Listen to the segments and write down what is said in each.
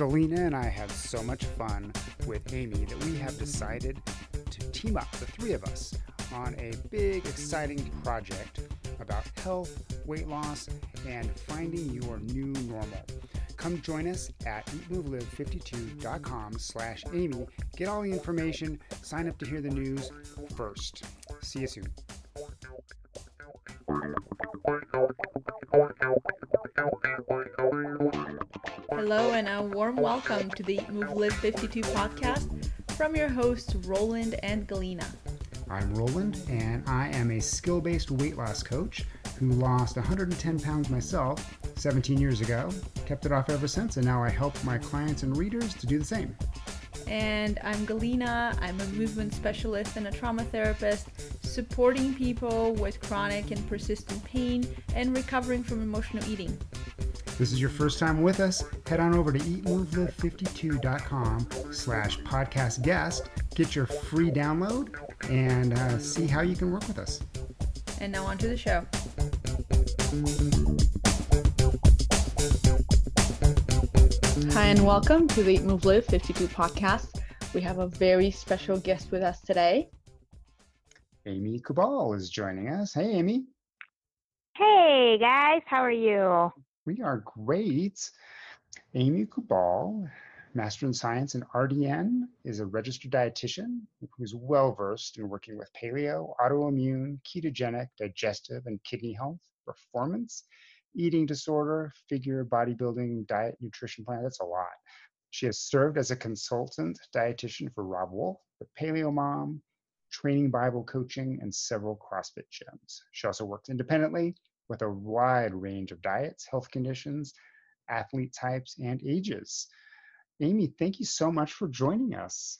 Galina and I had so much fun with Amy that we have decided to team up, the three of us, on a big, exciting project about health, weight loss, and finding your new normal. Come join us at eatmovelive52.com slash Amy. Get all the information, sign up to hear the news first. See you soon. Hello and a warm welcome to the Move Live 52 podcast from your hosts Roland and Galina. I'm Roland, and I am a skill based weight loss coach who lost 110 pounds myself 17 years ago, kept it off ever since, and now I help my clients and readers to do the same. And I'm Galina. I'm a movement specialist and a trauma therapist, supporting people with chronic and persistent pain and recovering from emotional eating. this is your first time with us, head on over to eatmovelive52.com slash podcast guest, get your free download, and uh, see how you can work with us. And now on to the show. Hi, and welcome to the Eat Move Live 52 podcast. We have a very special guest with us today. Amy Kubal is joining us. Hey, Amy. Hey guys, how are you? We are great. Amy Kubal, Master in Science in RDN, is a registered dietitian who's well versed in working with paleo, autoimmune, ketogenic, digestive, and kidney health, performance, eating disorder, figure, bodybuilding, diet, nutrition plan. That's a lot. She has served as a consultant dietitian for Robb Wolf, the Paleo Mom, training Bible coaching, and several CrossFit gyms. She also works independently with a wide range of diets, health conditions, athlete types, and ages. Amy, thank you so much for joining us.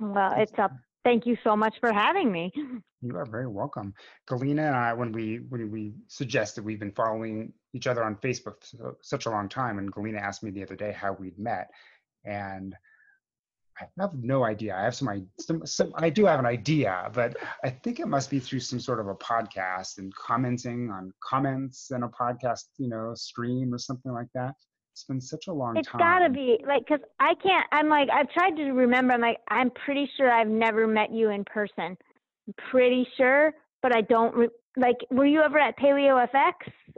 Well, it's a thank you so much for having me. You are very welcome. Galina and I, when we when we suggested we've been following each other on Facebook for such a long time, and Galina asked me the other day how we'd met, and I have no idea. I have some, some, some I do have an idea, but I think it must be through some sort of a podcast and commenting on comments in a podcast, you know, stream or something like that. It's been such a long It's time. It's gotta be like, cause I can't. I'm like, I've tried to remember. I'm like, I'm pretty sure I've never met you in person. I'm pretty sure, but I don't. Re- like, were you ever at Paleo FX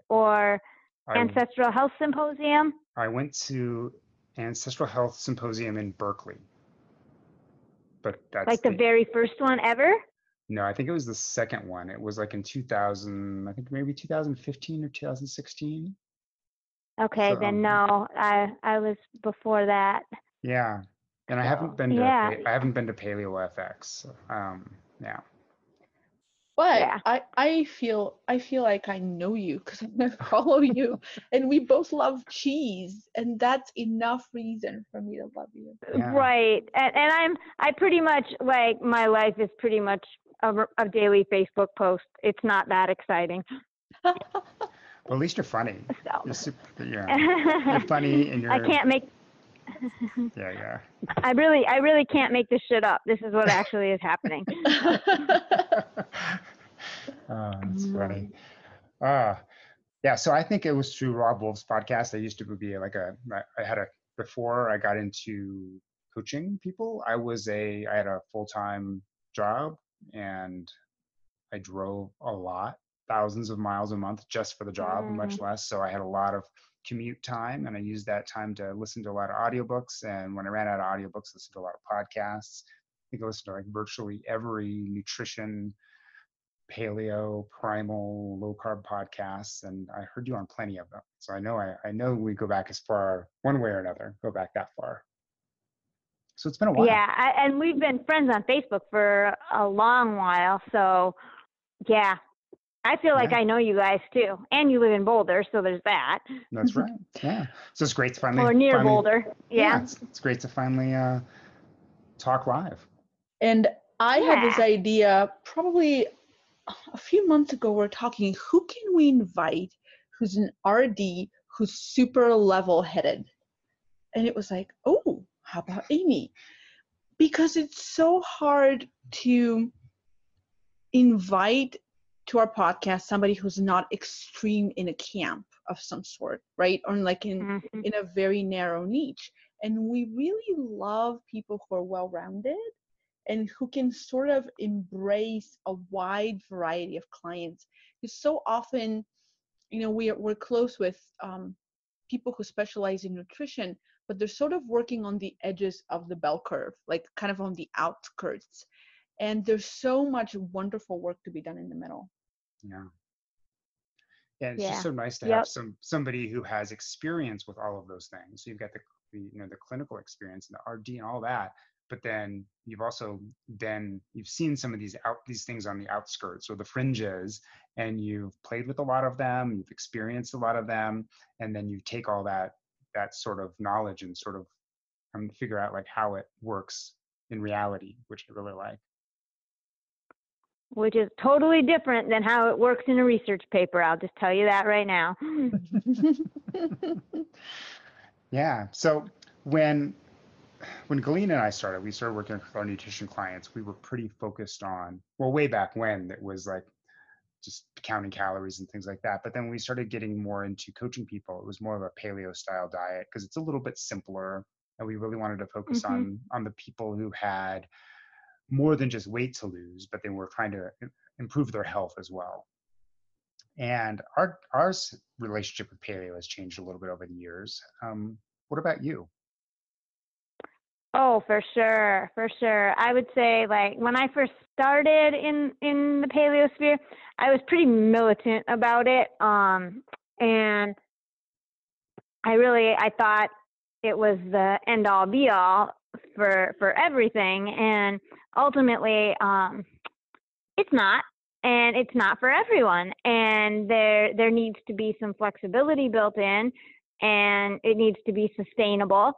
or I, Ancestral Health Symposium? I went to Ancestral Health Symposium in Berkeley. But that's Like the very first one ever? No, I think it was the second one. It was like in 2000, I think maybe 2015 or 2016. Okay, So, um, then no. I I was before that. Yeah. And I haven't been to Yeah. I haven't been to Paleo FX. Um, yeah. But Yeah. I, I feel I feel like I know you because I follow you, and we both love cheese, and that's enough reason for me to love you. Yeah. Right. And, and I'm I pretty much like my life is pretty much a, a daily Facebook post. It's not that exciting. Well, at least you're funny. So You're super, yeah. You're funny and you're I can't make yeah, yeah. I really I really can't make this shit up. This is what actually is happening. oh, that's funny. Uh, yeah, so I think it was through Robb Wolf's podcast. I used to be like a, I had a, before I got into coaching people, I was a, I had a full time job and I drove a lot, thousands of miles a month just for the job, much less. So I had a lot of commute time and I used that time to listen to a lot of audiobooks. And when I ran out of audiobooks, I listened to a lot of podcasts. I think I listened to like virtually every nutrition, paleo, primal, low carb podcasts, and I heard you on plenty of them. So I know I, I know we go back as far one way or another, go back that far. So it's been a while. Yeah, I, and we've been friends on Facebook for a long while. So yeah. I feel like Yeah. I know you guys too. And you live in Boulder, so there's that. That's right. Yeah. So it's great to finally Or near finally- Boulder. Yeah. it's, it's great to finally uh, talk live. And I had this idea probably a few months ago. We're talking who can we invite who's an RD who's super level headed? And it was like, oh, how about Amy? Because it's so hard to invite to our podcast somebody who's not extreme in a camp of some sort, right? Or like in Mhm. in a very narrow niche. And we really love people who are well-rounded and who can sort of embrace a wide variety of clients. Because so often, you know, we're we're close with um, people who specialize in nutrition, but they're sort of working on the edges of the bell curve, like kind of on the outskirts. And there's so much wonderful work to be done in the middle. Yeah. Yeah, it's Yeah. just so nice to Yep. have some somebody who has experience with all of those things. So you've got the, the you know the clinical experience and the RD and all that, but then you've also then you've seen some of these out these things on the outskirts or the fringes, and you've played with a lot of them, you've experienced a lot of them, and then you take all that that sort of knowledge and sort of um, figure out like how it works in reality, which I really like. Which is totally different than how it works in a research paper. I'll just tell you that right now. Yeah. So when when Galina and I started, we started working with our nutrition clients. We were pretty focused on well, way back when it was like just counting calories and things like that. But then when we started getting more into coaching people, it was more of a paleo style diet because it's a little bit simpler, and we really wanted to focus Mhm. on on the people who had more than just weight to lose, but they were trying to improve their health as well. And our our relationship with paleo has changed a little bit over the years. Um, what about you? Oh, for sure, for sure. I would say like when I first started in in the paleosphere, I was pretty militant about it. Um and I really I thought it was the end all be all for for everything and ultimately um it's not and it's not for everyone and there there needs to be some flexibility built in and it needs to be sustainable.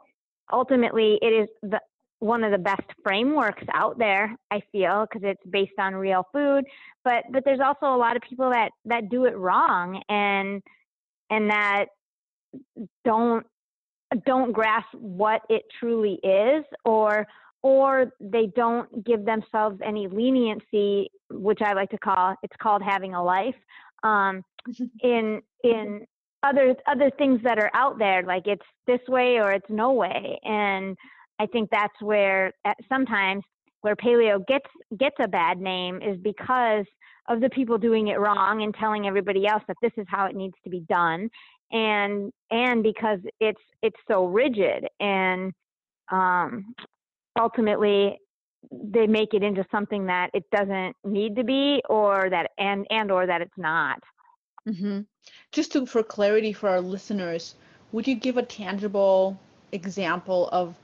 Ultimately it is the one of the best frameworks out there i feel because it's based on real food but but there's also a lot of people that that do it wrong and and that don't don't grasp what it truly is or or they don't give themselves any leniency which i like to call it's called having a life. Um, in in other other things that are out there like it's this way or it's no way. And i think that's where at sometimes where paleo gets gets a bad name is because of the people doing it wrong and telling everybody else that this is how it needs to be done and and because it's it's so rigid and um ultimately they make it into something that it doesn't need to be or that and and or that it's not. Hmm Just to, for clarity for our listeners, would you give a tangible example of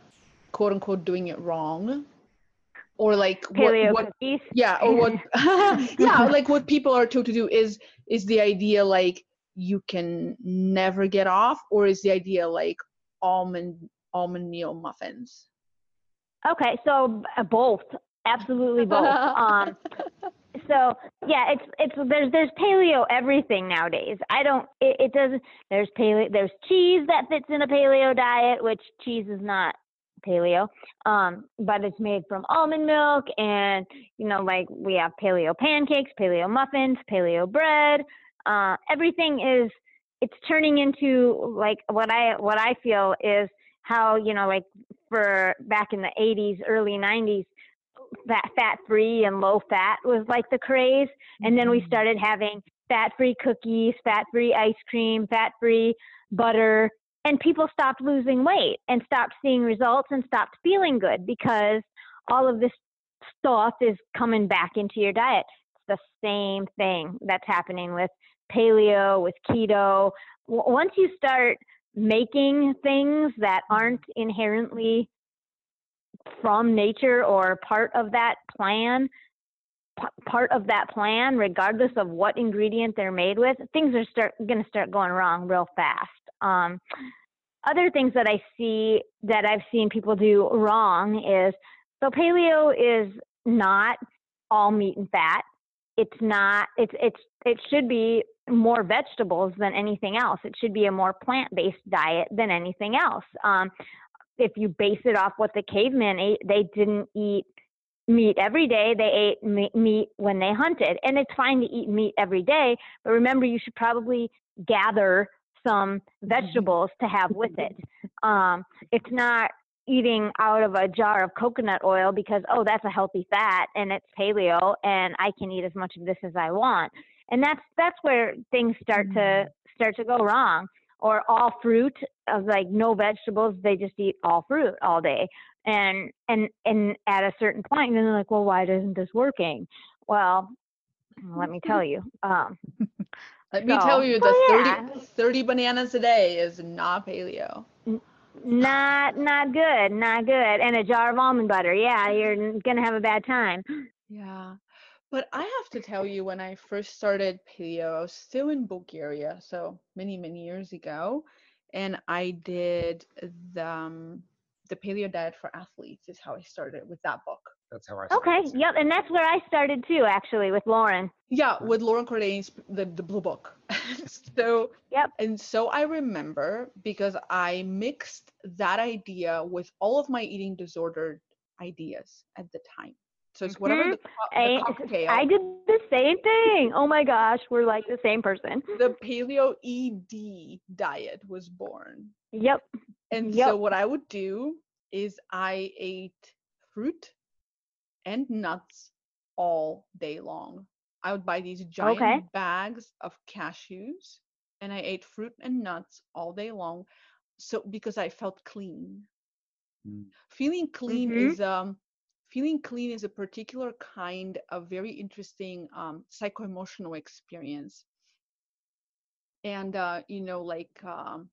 quote unquote doing it wrong? Or like what, paleo what yeah, or what yeah, like what people are told to do is is the idea like you can never get off, or is the idea like almond almond meal muffins? Okay, so uh, both, absolutely both. um, so yeah, it's it's there's there's paleo everything nowadays. I don't it, it doesn't there's paleo there's cheese that fits in a paleo diet, which cheese is not paleo, um, but it's made from almond milk, and you know like we have paleo pancakes, paleo muffins, paleo bread. Uh, everything is it's turning into like what I what I feel is how you know like for back in the 80s, early 90s, fat fat free and low fat was like the craze, and then we started having fat free cookies, fat free ice cream, fat free butter, and people stopped losing weight and stopped seeing results and stopped feeling good because all of this stuff is coming back into your diet. It's the same thing that's happening with paleo, with keto. W- once you start making things that aren't inherently from nature or part of that plan part of that plan regardless of what ingredient they're made with things are start going to start going wrong real fast um, other things that i see that i've seen people do wrong is so paleo is not all meat and fat it's not it's it's it should be more vegetables than anything else it should be a more plant-based diet than anything else um, if you base it off what the cavemen ate they didn't eat meat every day. They ate meat when they hunted. And it's fine to eat meat every day, but remember, you should probably gather some vegetables to have with it. Um, it's not eating out of a jar of coconut oil because, oh, that's a healthy fat and it's paleo and I can eat as much of this as I want. And that's that's where things start to start to go wrong. Or all fruit of like no vegetables, they just eat all fruit all day. And and and at a certain point then they're like well why isn't this working? Well let me tell you um Let me tell you, the well, 30, 30 bananas a day is not paleo. not not good not good. And a jar of almond butter. Yeah you're gonna have a bad time. Yeah. But I have to tell you, when I first started paleo, I was still in Bulgaria, so many, many years ago. And I did the, um, the paleo diet for athletes, is how I started with that book. That's how I. Started Okay started. yep and that's where i started too actually with Loren Yeah, with Loren Cordain's the, the blue book. so Yep. and so I remember because I mixed that idea with all of my eating disordered ideas at the time. So it's whatever Mhm. the, co- I, the cocktail, I did the same thing oh my gosh we're like the same person the paleo ED diet was born. yep And Yep. so what I would do is I ate fruit and nuts all day long. I would buy these giant Okay. bags of cashews and I ate fruit and nuts all day long. So because I felt clean. Mm. Feeling clean Mhm. is um feeling clean is a particular kind of very interesting um psycho-emotional experience. And uh, you know, like um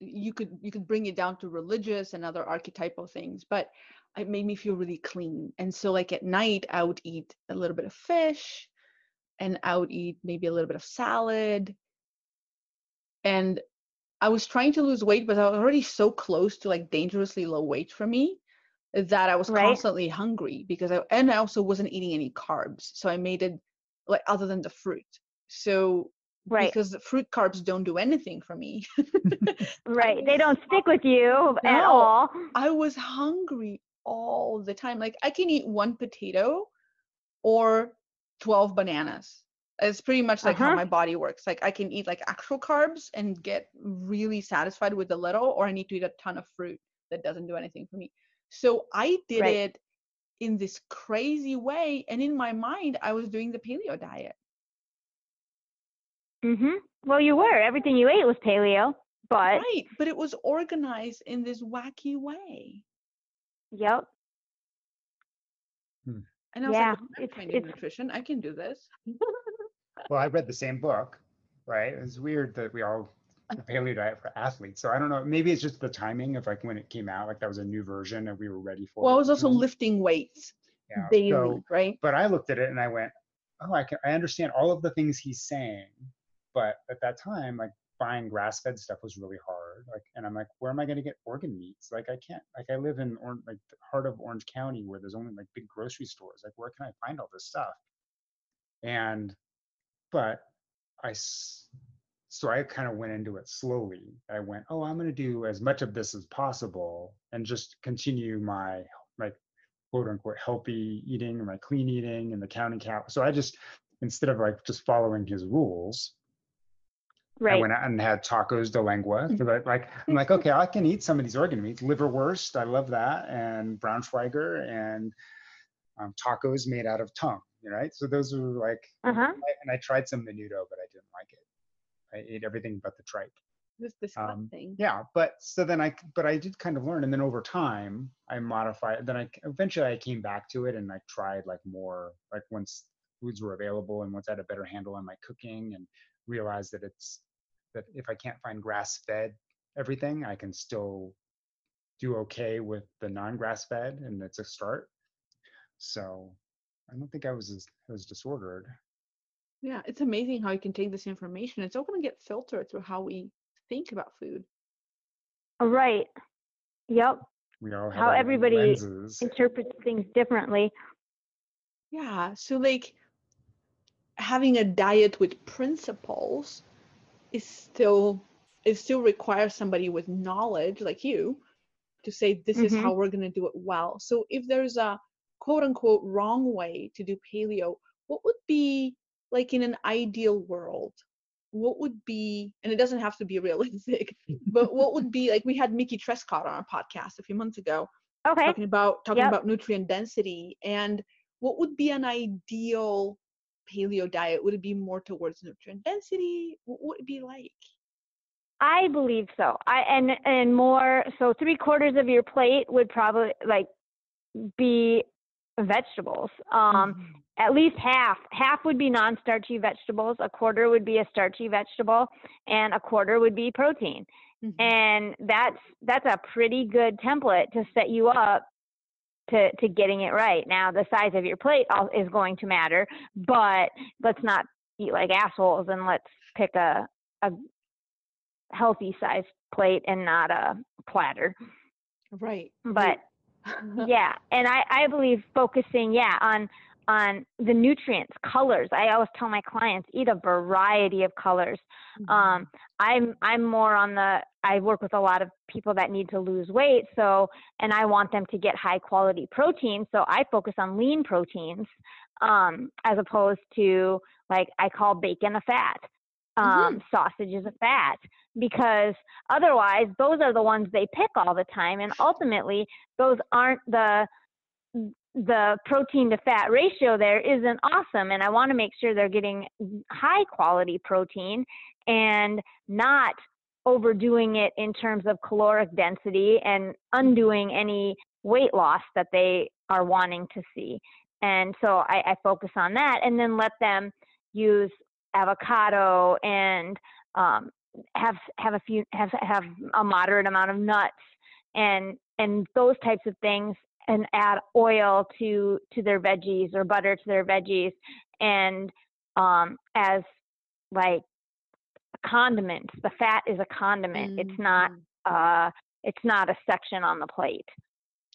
you could you could bring it down to religious and other archetypal things but it made me feel really clean. And so like at night i would eat a little bit of fish and i would eat maybe a little bit of salad. And i was trying to lose weight but i was already so close to like dangerously low weight for me that i was Right. constantly hungry because i and i also wasn't eating any carbs so i made it like other than the fruit so right because the fruit carbs don't do anything for me right they don't stick with you at all I was hungry all the time. Like I can eat one potato or 12 bananas. It's pretty much like how Uh-huh. my body works. Like I can eat like actual carbs and get really satisfied with a little, or I need to eat a ton of fruit that doesn't do anything for me. So I did Right. it in this crazy way. And in my mind, I was doing the paleo diet. Mm-hmm. Well, you were. Everything you ate was paleo, but Right. But it was organized in this wacky way. yep. And I was Yeah, like, "Well, I'm it's- trained in it's- nutrition. I can do this. Well, I read the same book, right? It's weird that we all the paleo diet for athletes. So I don't know. Maybe it's just the timing of like when it came out. Like that was a new version, and we were ready for. Well, I it, was also know? lifting weights Yeah, daily, so- right? but I looked at it and I went, oh, I can I understand all of the things he's saying, but at that time, like buying grass-fed stuff was really hard. Like, and I'm like, where am I going to get organ meats? Like, I can't. Like, I live in or- like the heart of Orange County where there's only like big grocery stores. Like, where can I find all this stuff? And, but I, s- so I kind of went into it slowly. I went, oh, I'm going to do as much of this as possible and just continue my like quote unquote healthy eating and my clean eating and the counting cap. So I just instead of like just following his rules, Right. I went out and had tacos de lengua. But like I'm like, okay, I can eat some of these organ meats. Liverwurst, I love that, and Braunschweiger and um, tacos made out of tongue. Right. So those were like, Uh huh. And I tried some menudo, but I didn't like it. I ate everything but the tripe. This this Um, thing. Yeah, but so then I, but I did kind of learn, and then over time I modified. Then I eventually I came back to it, and I tried like more, like once foods were available, and once I had a better handle on my cooking, and realized that it's that if I can't find grass-fed everything, I can still do okay with the non-grass-fed, and it's a start. So I don't think I was as, as disordered. Yeah, it's amazing how you can take this information. It's all going to get filtered through how we think about food. Right. Yep. We all have How our own everybody lenses. Interprets things differently. Yeah, so like having a diet with principles is still it still requires somebody with knowledge like you to say this is Mhm. how we're going to do it well. So if there's a quote unquote wrong way to do paleo, what would be like in an ideal world? What would be, and it doesn't have to be realistic, but what would be like we had Mickey Trescott on our podcast a few months ago Okay. talking about talking Yep. about nutrient density and what would be an ideal paleo diet? Would it be more towards nutrient density? What would it be like? I believe so. I and and more so three quarters of your plate would probably like be vegetables. Um Mhm. At least half half would be non-starchy vegetables, a quarter would be a starchy vegetable, and a quarter would be protein. Mhm. And that's that's a pretty good template to set you up to to getting it right. Now the size of your plate is going to matter, but let's not eat like assholes and let's pick a a healthy sized plate and not a platter. Right. But yeah, and I I believe focusing yeah on on the nutrients, colors. I always tell my clients eat a variety of colors. Um, I'm I'm more on the I work with a lot of people that need to lose weight, so and I want them to get high quality protein, so I focus on lean proteins um, as opposed to like I call bacon a fat, um, sausage is a fat because otherwise those are the ones they pick all the time, and ultimately those aren't the the protein to fat ratio there isn't awesome and i want to make sure they're getting high quality protein and not overdoing it in terms of caloric density and undoing any weight loss that they are wanting to see. And so i, I focus on that and then let them use avocado and um, have have a few have have a moderate amount of nuts and and those types of things and add oil to to their veggies or butter to their veggies and um as like condiments. The fat is a condiment. It's not uh it's not a section on the plate.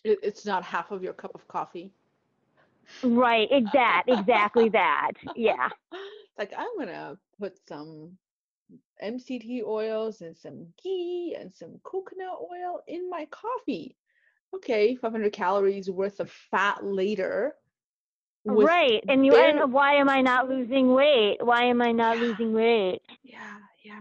It, it's not half of your cup of coffee. right exact exactly that yeah. Like I'm gonna put some MCT oils and some ghee and some coconut oil in my coffee. Okay, 500 calories worth of fat later. right and you bare- and why am i not losing weight why am i not Yeah. losing weight Yeah, yeah.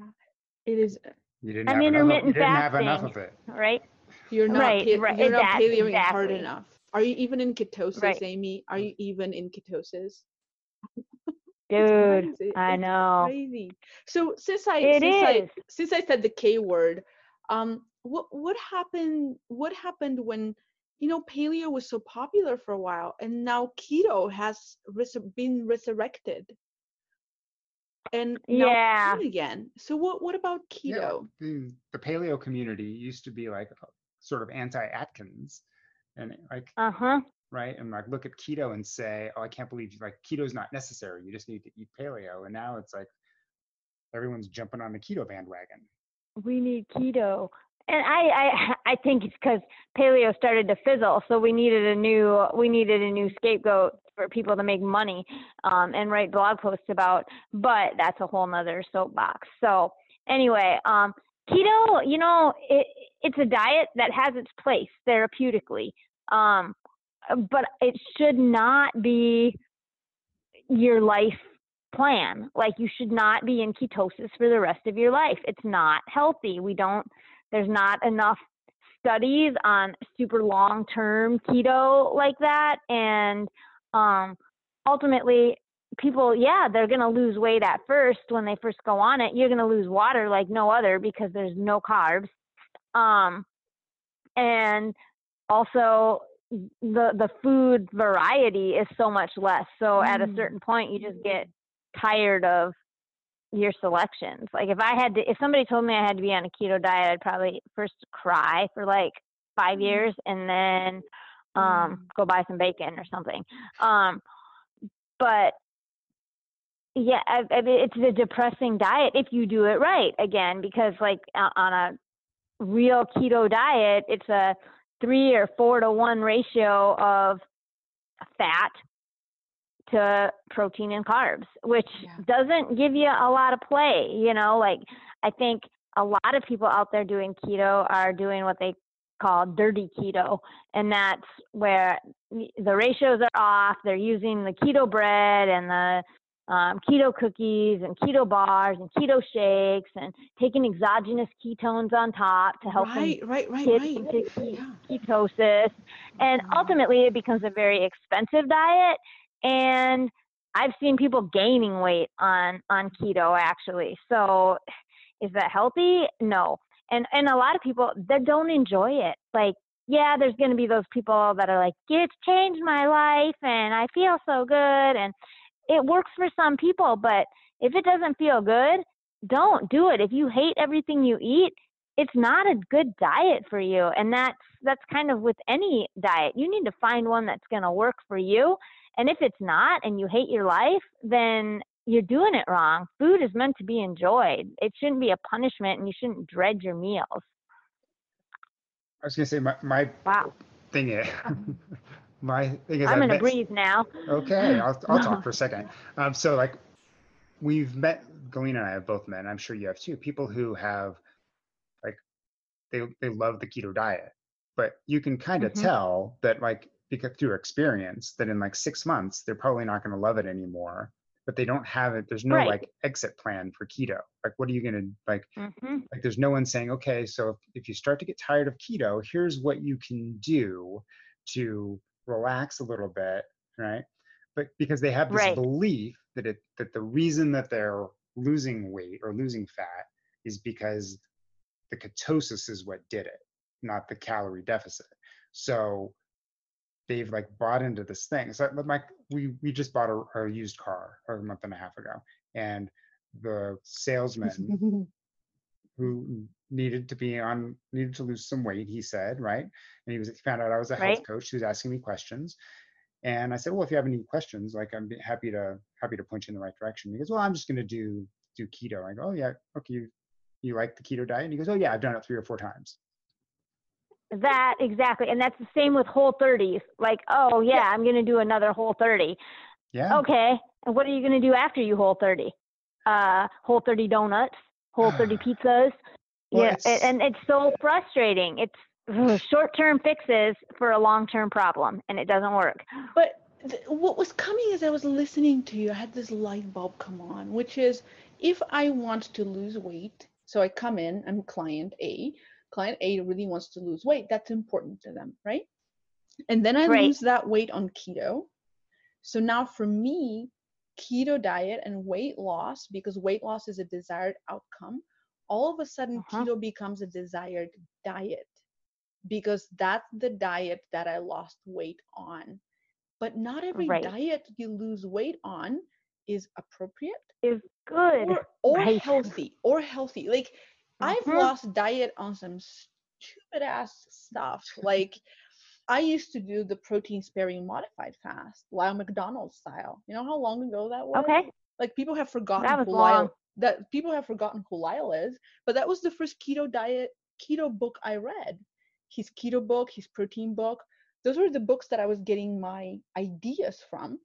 It is. You didn't I'm have enough. You intermittent didn't have enough of it. right You're not. Right, pa- right, You're not exact- paleoing hard enough. Are you even in ketosis, Right. Amy? Are you even in ketosis? dude crazy. i It's know Crazy. So since I It since I since I said the K word, um, what what happened? What happened when you know paleo was so popular for a while, and now keto has res- been resurrected, and now Yeah. again. So what what about Yeah, keto? the, the paleo community used to be like uh, sort of anti-Atkins, and like uh-huh right, and like look at keto and say, oh, I can't believe you like keto's not necessary. You just need to eat paleo, and now it's like everyone's jumping on the keto bandwagon. we need keto and i i i think it's because paleo started to fizzle so we needed a new we needed a new scapegoat for people to make money um, and write blog posts about but that's a whole nother soapbox so anyway um, keto you know it, it's a diet that has its place therapeutically um, but it should not be your life plan. Like you should not be in ketosis for the rest of your life. It's not healthy. We don't there's not enough studies on super long-term keto like that and um ultimately people yeah, they're going to lose weight at first when they first go on it. You're going to lose water like no other because there's no carbs. Um and also the the food variety is so much less. So at a Mm. certain point you just get tired of your selections. Like if I had to if somebody told me I had to be on a keto diet, I'd probably first cry for like 5 Mm. years and then um go buy some bacon or something. Um but yeah, I, I mean, it's a depressing diet if you do it right again because like on a real keto diet, it's a 3 or 4 to 1 ratio of fat to protein and carbs, which Yeah. doesn't give you a lot of play. You know, like I think a lot of people out there doing keto are doing what they call dirty keto, and that's where the ratios are off. They're using the keto bread and the um, keto cookies and keto bars and keto shakes and taking exogenous ketones on top to help right, them right, right, get right. into Yeah. ketosis. And ultimately, it becomes a very expensive diet. And I've seen people gaining weight on on keto actually. So, is that healthy? No. And and a lot of people that don't enjoy it. Like, yeah, there's going to be those people that are like, "It's changed my life, and I feel so good." And it works for some people, but if it doesn't feel good, don't do it. If you hate everything you eat, it's not a good diet for you. And that's that's kind of with any diet. You need to find one that's going to work for you. And if it's not and you hate your life, then you're doing it wrong. Food is meant to be enjoyed. It shouldn't be a punishment and you shouldn't dread your meals. I was gonna say my, my Wow. thing is my thing is I'm going to met- breathe now. Okay, I'll I'll talk for a second. Um, so like we've met Galina and I have both met, and I'm sure you have too, people who have like they they love the keto diet, but you can kind of Mhm. tell that like because through experience that in like six months they're probably not going to love it anymore. But they don't have it. There's no Right. like exit plan for keto. Like, what are you gonna like? hmm like there's no one saying okay so if, if you start to get tired of keto here's what you can do to relax a little bit right but because they have this Right. belief that it that the reason that they're losing weight or losing fat is because the ketosis is what did it not the calorie deficit so they've like bought into this thing. So like my we we just bought a, a used car a month and a half ago and the salesman who needed to be on needed to lose some weight he said right? And he was he found out i was a health Right. coach he was asking me questions and i said well if you have any questions like i'm happy to happy to point you in the right direction. He goes well i'm just going to do do keto. I go oh yeah okay you, you like the keto diet? And he goes oh yeah i've done it three or four times That exactly. And that's the same with whole 30s. Like, oh, yeah, I'm going to do another whole 30. yeah Okay. And what are you going to do after you whole 30? Uh, whole 30 donuts, whole 30 pizzas. Well, yeah. it's- And it's so frustrating. It's short term fixes for a long term problem, and it doesn't work. But th- what was coming as I was listening to you, I had this light bulb come on, which is if I want to lose weight, so I come in, I'm client A, client A really wants to lose weight, that's important to them, right? And then I Right. lose that weight on keto. So now for me, keto diet and weight loss, because weight loss is a desired outcome, all of a sudden Uh-huh. keto becomes a desired diet because that's the diet that I lost weight on. But not every Right. diet you lose weight on is appropriate Is good. or, or Right. healthy or healthy. Like I've Mhm. lost diet on some stupid ass stuff. Like I used to do the protein sparing modified fast, Lyle McDonald's style. You know how long ago that was? Okay. Like people have forgotten That was who long. Lyle that people have forgotten who Lyle is, but that was the first keto diet keto book I read. His keto book, his protein book. Those were the books that I was getting my ideas from.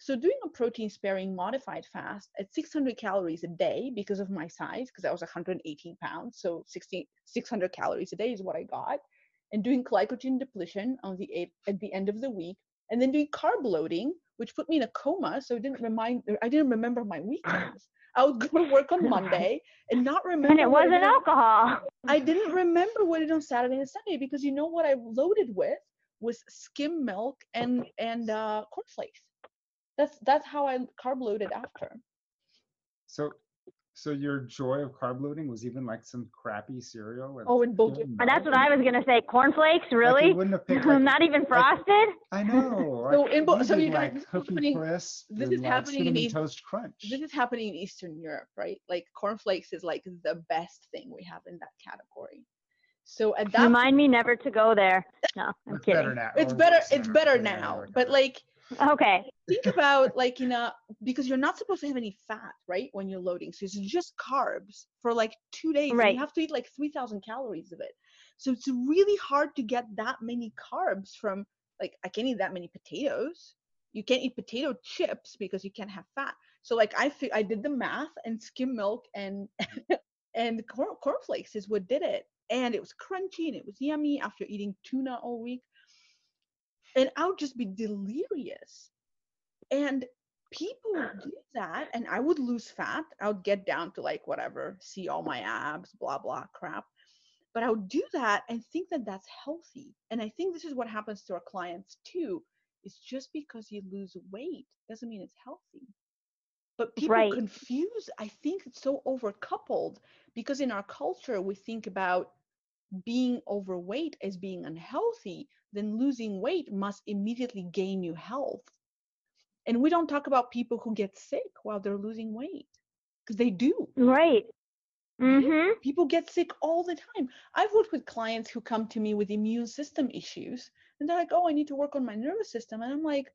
So doing a protein sparing modified fast at 600 calories a day because of my size, because I was 118 pounds, so 60, 600 calories a day is what I got, and doing glycogen depletion on the eight, at the end of the week, and then doing carb loading, which put me in a coma, so it didn't remind I didn't remember my weekends. I would go to work on Monday and not remember. And it wasn't alcohol. I didn't remember what I did on Saturday and Sunday because you know what I loaded with was skim milk and and uh, cornflakes. That's that's how I carb loaded after. so so your joy of carb loading was even like some crappy cereal with Oh, and bulk- skim And that's what? I was going to say. Cornflakes, Like, really? wouldn't have picked like Not even frosted? I know. So in Bo- so you guys- like this is happening- Crisp this is like, happening in Cinnamon East- Toast Crunch. This is happening in Eastern Europe, right? Like cornflakes is like the best thing we have in that category. So at that Remind me never to go there. No, I'm it's better kidding. now. it's better it's now, better now. But like Okay. think about like you know because you're not supposed to have any fat right when you're loading so it's just carbs for like two days Right. you have to eat like 3000 calories of it so it's really hard to get that many carbs from like i can't eat that many potatoes you can't eat potato chips because you can't have fat so like i fi- i did the math and skim milk and and corn, cornflakes is what did it and it was crunchy and it was yummy after eating tuna all week. And I would just be delirious. And people do that, and I would lose fat. I would get down to like whatever, see all my abs, blah, blah crap. But I would do that and think that that's healthy. And I think this is what happens to our clients too. Is just because you lose weight doesn't mean it's healthy. But people Right. confuse, I think it's so overcoupled because in our culture we think about being overweight as being unhealthy, then losing weight must immediately gain you health. And we don't talk about people who get sick while they're losing weight because they do. Right. Mhm. People get sick all the time. I've worked with clients who come to me with immune system issues and they're like, oh, I need to work on my nervous system. And I'm like,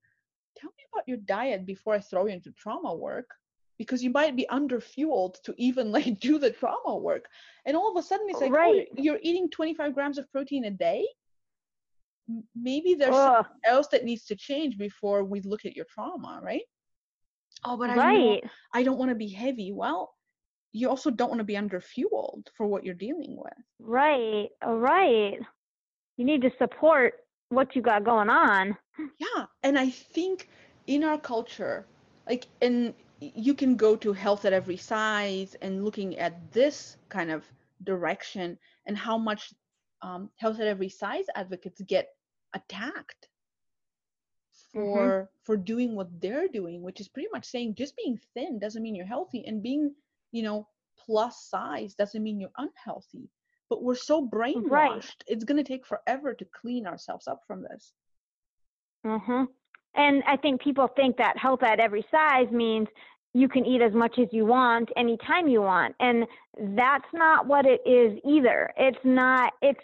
tell me about your diet before I throw you into trauma work because you might be underfueled to even like do the trauma work. And all of a sudden it's like, oh, you're eating 25 grams of protein a day. Maybe there's something else that needs to change before we look at your trauma, right? Oh, but I know Right. I don't want to be heavy. Well, you also don't want to be underfueled for what you're dealing with. Right. All right. You need to support what you got going on. Yeah, and I think in our culture, like, and you can go to health at every size and looking at this kind of direction and how much um, health at every size advocates get attacked for for doing what they're doing, which is pretty much saying just being thin doesn't mean you're healthy, and being you know plus size doesn't mean you're unhealthy. But we're so brainwashed; it's going to take forever to clean ourselves up from this. Mhm. And I think people think that health at every size means you can eat as much as you want anytime you want. And that's not what it is either. It's not it's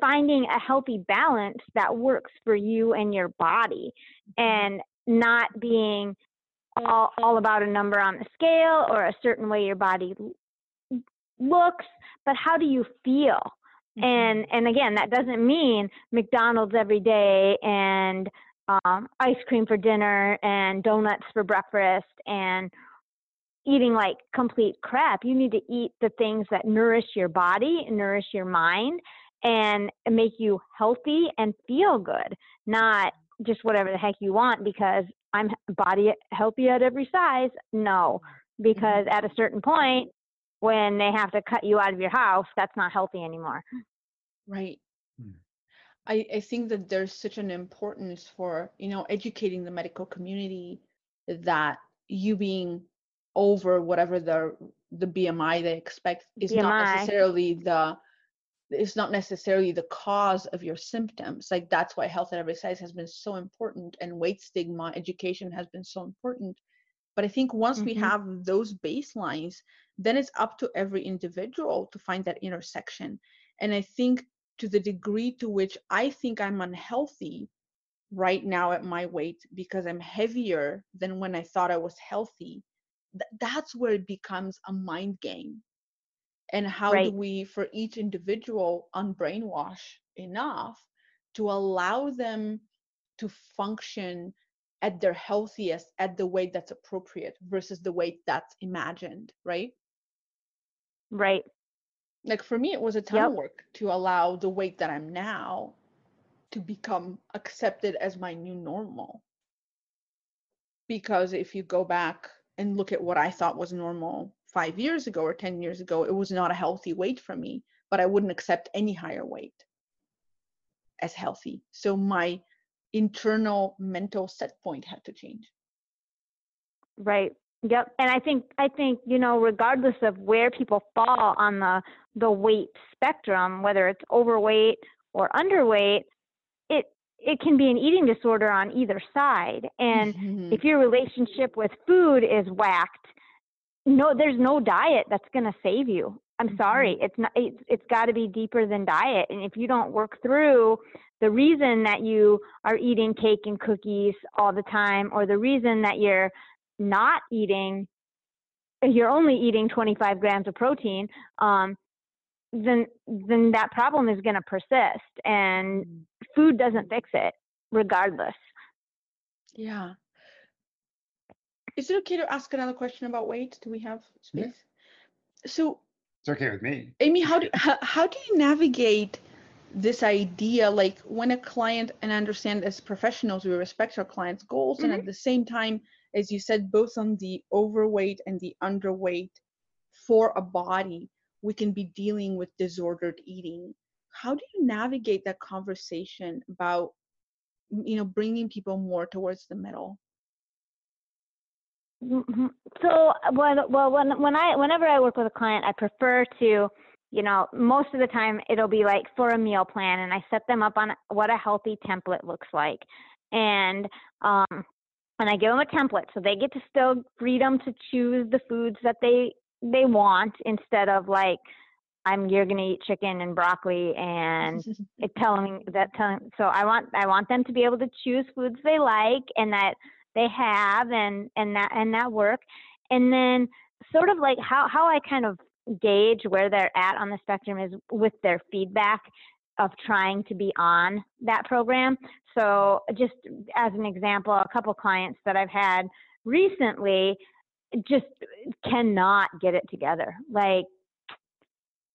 finding a healthy balance that works for you and your body and not being all, all about a number on the scale or a certain way your body looks, but how do you feel? Mm-hmm. and and again that doesn't mean mcdonald's every day and um, ice cream for dinner and donuts for breakfast and eating like complete crap. You need to eat the things that nourish your body nourish your mind and make you healthy and feel good not just whatever the heck you want because i'm body healthy at every size no. Because at a certain point when they have to cut you out of your house that's not healthy anymore. Right. I, I think that there's such an importance for, you know, educating the medical community that you being over whatever the the BMI they expect is not necessarily the it's not necessarily the cause of your symptoms. Like that's why health at every size has been so important and weight stigma education has been so important. But I think once we Mhm. have those baselines, then it's up to every individual to find that intersection. And I think to the degree to which I think I'm unhealthy right now at my weight because I'm heavier than when I thought I was healthy, th- that's where it becomes a mind game. And how do we, for each individual, unbrainwash enough to allow them to function at their healthiest at the weight that's appropriate versus the weight that's imagined, right? right like for me it was a ton Yep. of work to allow the weight that i'm now to become accepted as my new normal because if you go back and look at what i thought was normal five years ago or 10 years ago it was not a healthy weight for me but i wouldn't accept any higher weight as healthy so my internal mental set point had to change Right. Yep. And I think I think you know regardless of where people fall on the the weight spectrum, whether it's overweight or underweight, it it can be an eating disorder on either side. And Mhm. if your relationship with food is whacked, no, there's no diet that's going to save you. I'm sorry, it's not. It's, it's got to be deeper than diet. And if you don't work through the reason that you are eating cake and cookies all the time, or the reason that you're not eating, you're only eating 25 grams of protein, um, then then that problem is going to persist, and Mhm. food doesn't fix it, regardless. Yeah. Is it okay to ask another question about weight? Do we have Yeah. space? So It's okay with me. Amy, how do how, how do you navigate this idea like when a client and I understand as professionals we respect our clients' goals Mm-hmm. and at the same time, as you said, both on the overweight and the underweight for a body, we can be dealing with disordered eating. How do you navigate that conversation about you know bringing people more towards the middle? Mhm. So when well when when I whenever I work with a client, I prefer to, you know, most of the time it'll be like for a meal plan, and I set them up on what a healthy template looks like, and um, and I give them a template so they get to still freedom to choose the foods that they they want instead of like I'm you're gonna eat chicken and broccoli and it telling that telling so i want i want them to be able to choose foods they like and that they have and and that and that work. And then sort of like how how i kind of gauge where they're at on the spectrum is with their feedback of trying to be on that program. So just as an example a couple clients that i've had recently just cannot get it together. Like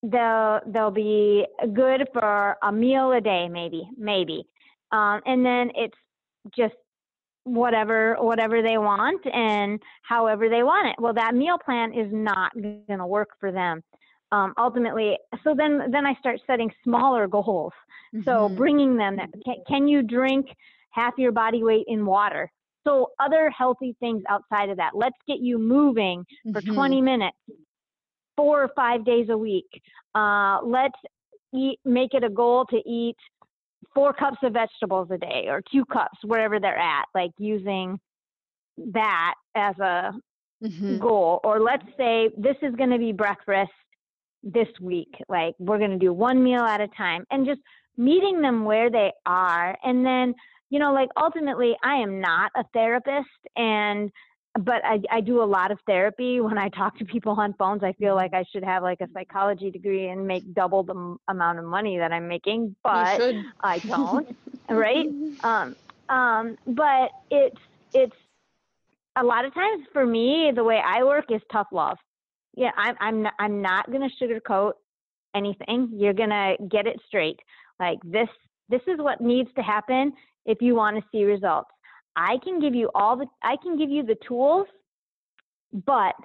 they'll they'll be good for a meal a day maybe maybe. Um, and then it's just whatever whatever they want and however they want it. Well that meal plan is not going to work for them um, ultimately so then then i start setting smaller goals so Mhm. bringing them that can, can you drink half your body weight in water so other healthy things outside of that let's get you moving for Mhm. 20 minutes four or five days a week. Uh, let's eat, make it a goal to eat four cups of vegetables a day or two cups wherever they're at, like using that as a Mhm. goal. Or let's say this is going to be breakfast this week. Like we're going to do one meal at a time and just meeting them where they are. And then, you know, like ultimately, I am not a therapist and but I, I do a lot of therapy when I talk to people on phones. I feel like I should have like a psychology degree and make double the m- amount of money that I'm making, but. I don't, right? Um, um, but it's it's a lot of times for me, the way I work is tough love. Yeah, I'm I'm not, I'm not gonna sugarcoat anything. You're gonna get it straight. Like this this is what needs to happen if you want to see results. I can give you all the I can give you the tools, but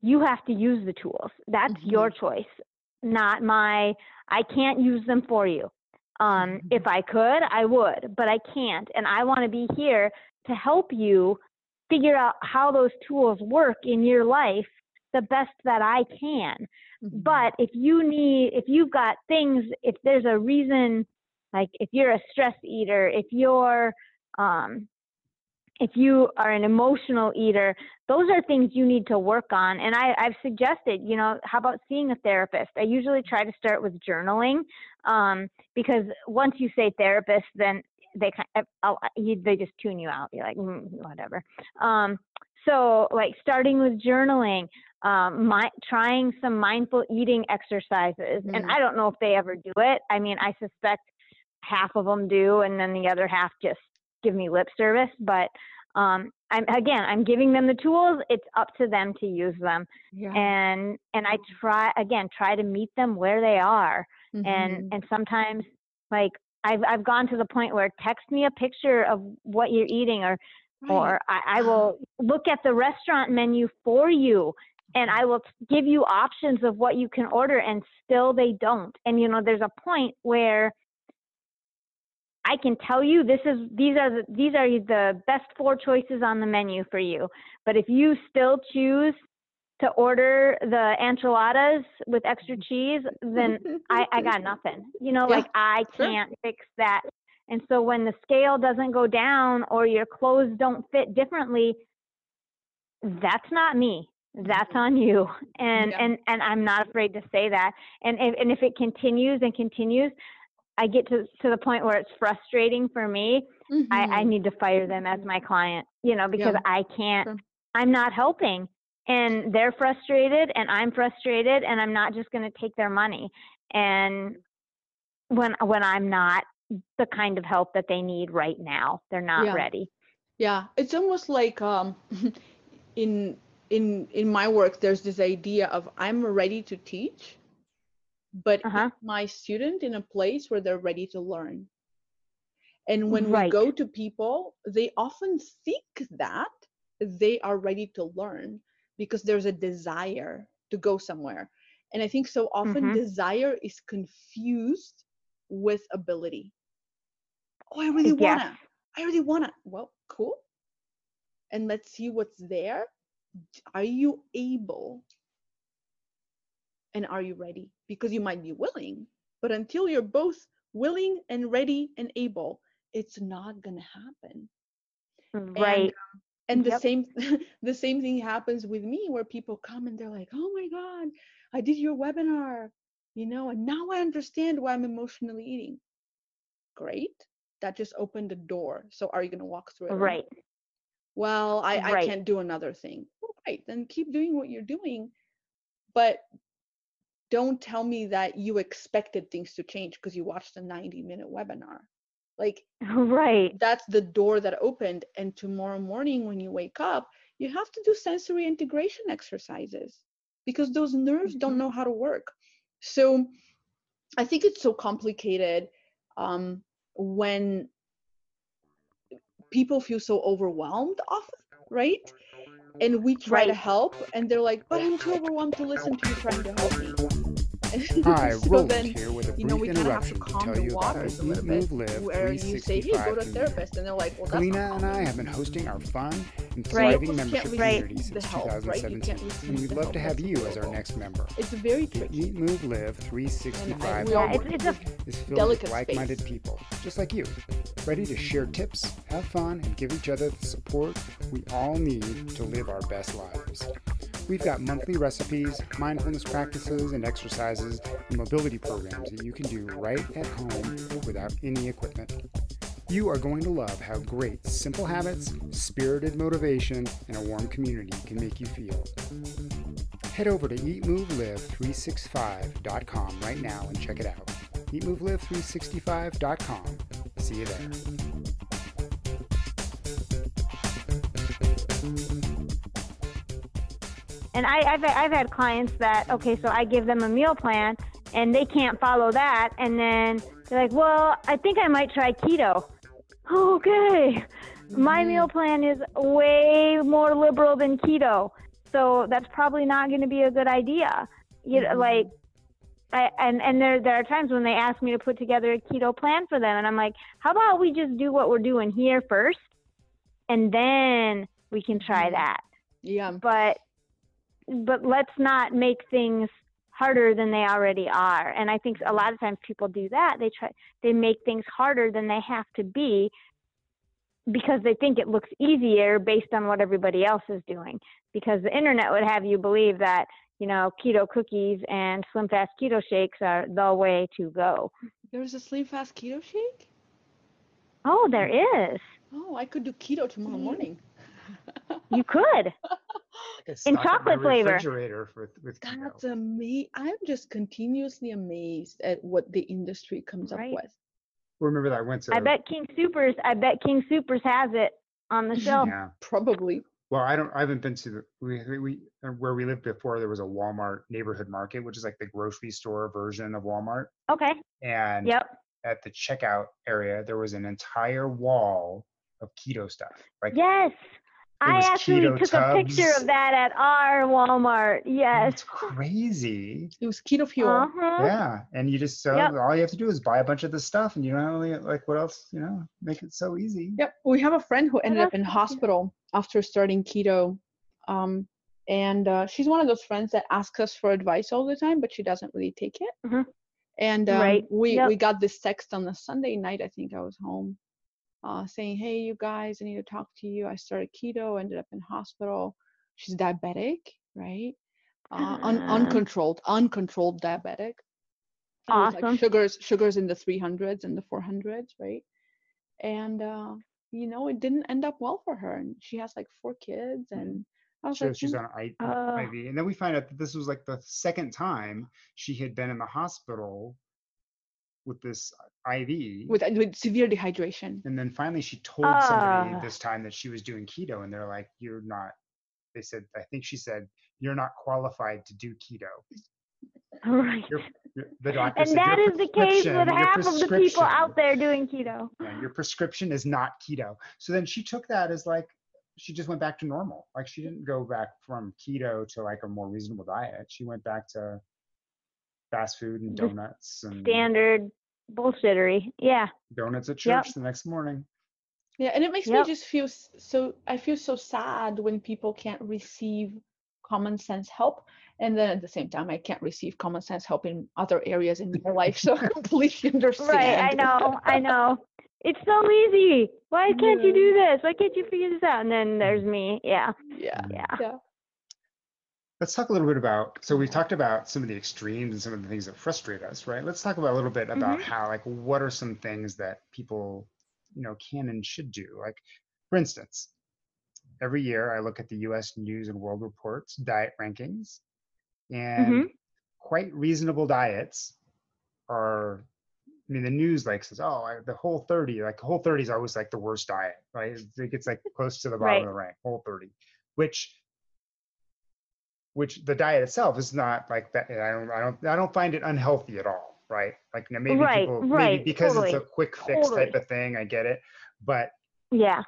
you have to use the tools. That's your choice, not my I can't use them for you. Um, if I could, I would, but I can't. And I want to be here to help you figure out how those tools work in your life the best that I can. Mhm. But if you need, if you've got things, if there's a reason, like if you're a stress eater, if you're, um, if you are an emotional eater, those are things you need to work on. And I, I've suggested, you know, how about seeing a therapist? I usually try to start with journaling um, because once you say therapist, then they kind of, they just tune you out. You're like, mm, whatever. Um, so like starting with journaling, um, my, trying some mindful eating exercises. And Mhm. I don't know if they ever do it. I mean, I suspect half of them do, and then the other half just give me lip service. But um, I'm again, I'm giving them the tools. It's up to them to use them, Yeah. and and I try again try to meet them where they are. Mm-hmm. And and sometimes like I've I've gone to the point where text me a picture of what you're eating, or Right. or I, I will look at the restaurant menu for you and I will give you options of what you can order and still they don't. And you know, there's a point where I can tell you this is these are the these are the best four choices on the menu for you. But if you still choose to order the enchiladas with extra mm-hmm. cheese, then I, I got nothing. You know, Yeah, like I can't fix that. And so when the scale doesn't go down or your clothes don't fit differently, that's not me. That's on you. And Yeah. and and I'm not afraid to say that. And if, and if it continues and continues, I get to to the point where it's frustrating for me. I, I Mhm. need to fire them as my client, you know, because Yeah, I can't, sure. I'm not helping. And they're frustrated and I'm frustrated and I'm not just going to take their money. And when when I'm not the kind of help that they need right now, they're not Yeah. ready. Yeah, it's almost like um, in in in my work there's this idea of i'm ready to teach but Uh-huh. my student in a place where they're ready to learn. And when we go to people they often think that they are ready to learn because there's a desire to go somewhere. And i think so often Mhm. desire is confused with ability. Oh i really Yes. wanna. I really wanna. Well cool. And let's see what's there are you able? And are you ready? Because you might be willing but until you're both willing and ready and able it's not going to happen Right. Um, and the Yep. same the same thing happens with me where people come and they're like oh my god i did your webinar you know and now i understand why i'm emotionally eating. Great. That just opened the door. So are you going to walk through it or right. Well i i can't do another thing well, great then keep doing what you're doing but don't tell me that you expected things to change because you watched a 90 minute webinar like Right. that's the door that opened and tomorrow morning when you wake up you have to do sensory integration exercises because those nerves don't Mhm. know how to work so i think it's so complicated um, when people feel so overwhelmed often right? And we try to help and they're like but i'm too overwhelmed to listen to you trying to help me Hi, so Roland Denzel here with a you know, we brief kind have to interruption to tell you about our waters a Eat, Move, Live where you say, "Hey, 365 go to a therapist," and they're like, "Well, that's Galina not and I have been hosting our fun and thriving People membership can't Right. community the since help, right? 2017, receive and we'd love to have you as our next member. It's a very The tricky. Eat, Move, Live And I- 365 we all Yeah, it's, it's a with is filled with like-minded people, just like you, ready to share tips, have fun, and give each other the support we all need to live our best lives. We've got monthly recipes, mindfulness practices, and exercises, and mobility programs that you can do right at home without any equipment. You are going to love how great simple habits, spirited motivation, and a warm community can make you feel. Head over to eatmovelive365.com right now and check it out. Eatmovelive365.com. See you there. And I, I've I've had clients that okay, so I give them a meal plan and they can't follow that, and then they're like, well, I think I might try keto. Okay, my Mhm. meal plan is way more liberal than keto, so that's probably not going to be a good idea. You know, Mhm. like. I, and and there there are times when they ask me to put together a keto plan for them, and I'm like, how about we just do what we're doing here first, and then we can try Mhm. that Yeah. but but let's not make things harder than they already are and i think a lot of times people do that they try they make things harder than they have to be because they think it looks easier based on what everybody else is doing because the internet would have you believe that you know keto cookies and SlimFast keto shakes are the way to go There's a SlimFast keto shake. oh there is Oh, I could do keto tomorrow Mhm. morning. You could Like a In stock my chocolate flavor. Refrigerator for, with keto. That's amazing. I'm just continuously amazed at what the industry comes Right. up with. Remember that I went to. i bet King Soopers i bet King Soopers has it on the shelf Yeah. Probably. Well, I don't. I haven't been to the we, we- we uh, where we lived before. There was a Walmart neighborhood market, which is like the grocery store version of Walmart. okay And yep at the checkout area, there was an entire wall of keto stuff. Like Yes. I actually keto took a picture of that at our Walmart. Yes. it's crazy. It was keto fuel. Uh-huh. Yeah, and you just so Yep. all you have to do is buy a bunch of this stuff, and you don't really like what else. You know, make it so easy. Yep. We have a friend who ended up in hospital after starting keto. Um, and uh, she's one of those friends that asks us for advice all the time, but she doesn't really take it. Mhm. And um, Right. we, Yep. we got this text on the Sunday night, I think I was home, uh, saying, Hey, you guys, I need to talk to you. I started keto, ended up in hospital. She's diabetic, right? Uh, un- Ah. uncontrolled, uncontrolled diabetic. Awesome. Like sugars, sugars in the 300s and the 400s, right? And uh, you know, it didn't end up well for her. And she has like four kids, and I was So like, she's "Mm, on I- Uh, IV, and then we find out that this was like the second time she had been in the hospital with this IV. with with severe dehydration. and then finally she told somebody Ah. this time that she was doing keto, and they're like, "You're not they said, I think she said, you're not qualified to do keto. Right. Your, your, the doctor And said, that "Your is the case with half of the people out there doing keto. yeah, your prescription is not keto. So then she took that as like, she just went back to normal. Like she didn't go back from keto to like a more reasonable diet. She went back to fast food and donuts and Standard bullshittery. Yeah. donuts at Yep. church the next morning. Yeah, and it makes Yep. me just feel so I feel so sad when people can't receive common sense help. And then at the same time I can't receive common sense help in other areas in my life. So I completely understand. Right. I know. I know. It's so easy. Why can't you do this? Why can't you figure this out? And then there's me. Yeah. Yeah. Yeah. Yeah. Let's talk a little bit about. So we've talked about some of the extremes and some of the things that frustrate us, right? Let's talk about a little bit about how, like, what are some things that people, you know, can and should do. Like, for instance, every year I look at the U.S. News and World Report's diet rankings, and Mhm. quite reasonable diets are. I mean, the news like says, "Oh, I- the whole 30, like whole 30 is always like the worst diet, right? It gets like close to the bottom Right. of the rank, whole 30, which which the diet itself is not like that. I don't, I don't, I don't find it unhealthy at all, right? Like maybe Right, people, maybe right, because it's a quick fix type of thing. I get it, but Yeah.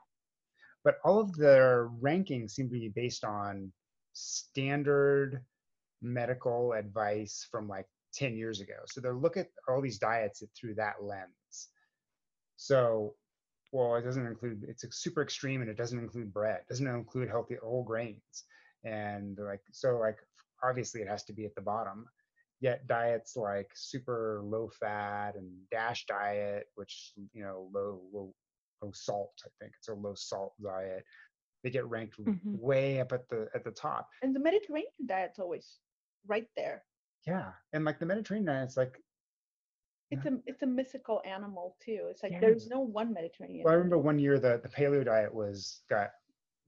but all of their rankings seem to be based on standard medical advice from like 10 years ago. So they're look at all these diets through that lens. So, well, it doesn't include, it's a super extreme and it doesn't include bread, doesn't include healthy whole grains. And like, so like, obviously it has to be at the bottom. Yet diets like super low fat and dash diet, which, you know, low, low, low salt, I think it's a low salt diet. They get ranked Mhm. way up at the at the top. And the Mediterranean diet's always right there. Yeah, and like the Mediterranean diet, it's like It's a it's a mythical animal too. It's like Yeah. there's no one Mediterranean. Well, I remember one year the, the paleo diet was got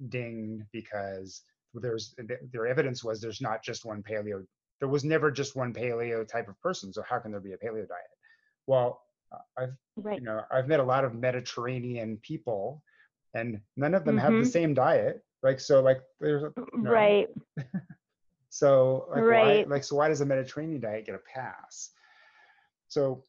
dinged because there's their evidence was there's not just one paleo. There was never just one paleo type of person. So how can there be a paleo diet? Well, uh, I've Right. you know I've met a lot of Mediterranean people, and none of them have the Mhm. same diet. Like so, like there's a- you know, Right. So like Right. why like so why does a Mediterranean diet get a pass? So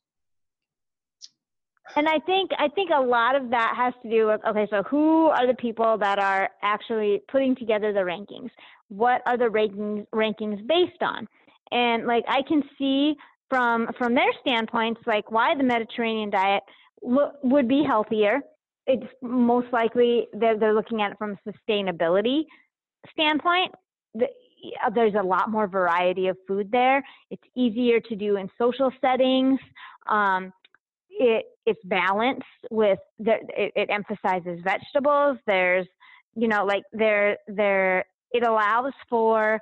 And I think I think a lot of that has to do with okay, so who are the people that are actually putting together the rankings? What are the rankings rankings based on? And like I can see from from their standpoints, like why the Mediterranean diet would be healthier. It's most likely they're they're looking at it from a sustainability standpoint. The, there's a lot more variety of food there. It's easier to do in social settings. Um, it it's balanced with the, it, it emphasizes vegetables there's you know like there there it allows for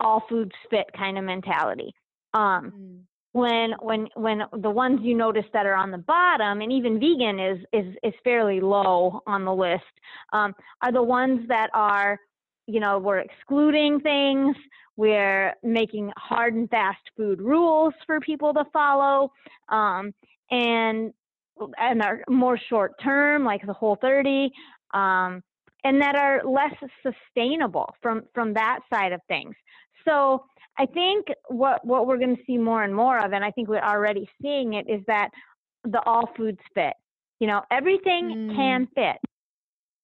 all foods fit kind of mentality um Mm. when when when the ones you notice that are on the bottom and even vegan is is is fairly low on the list um, are the ones that are you know we're excluding things we're making hard and fast food rules for people to follow um, and and are more short term like the whole 30 um, and that are less sustainable from from that side of things so I think what what we're going to see more and more of, and I think we're already seeing it, is that the all foods fit. You know, everything can fit,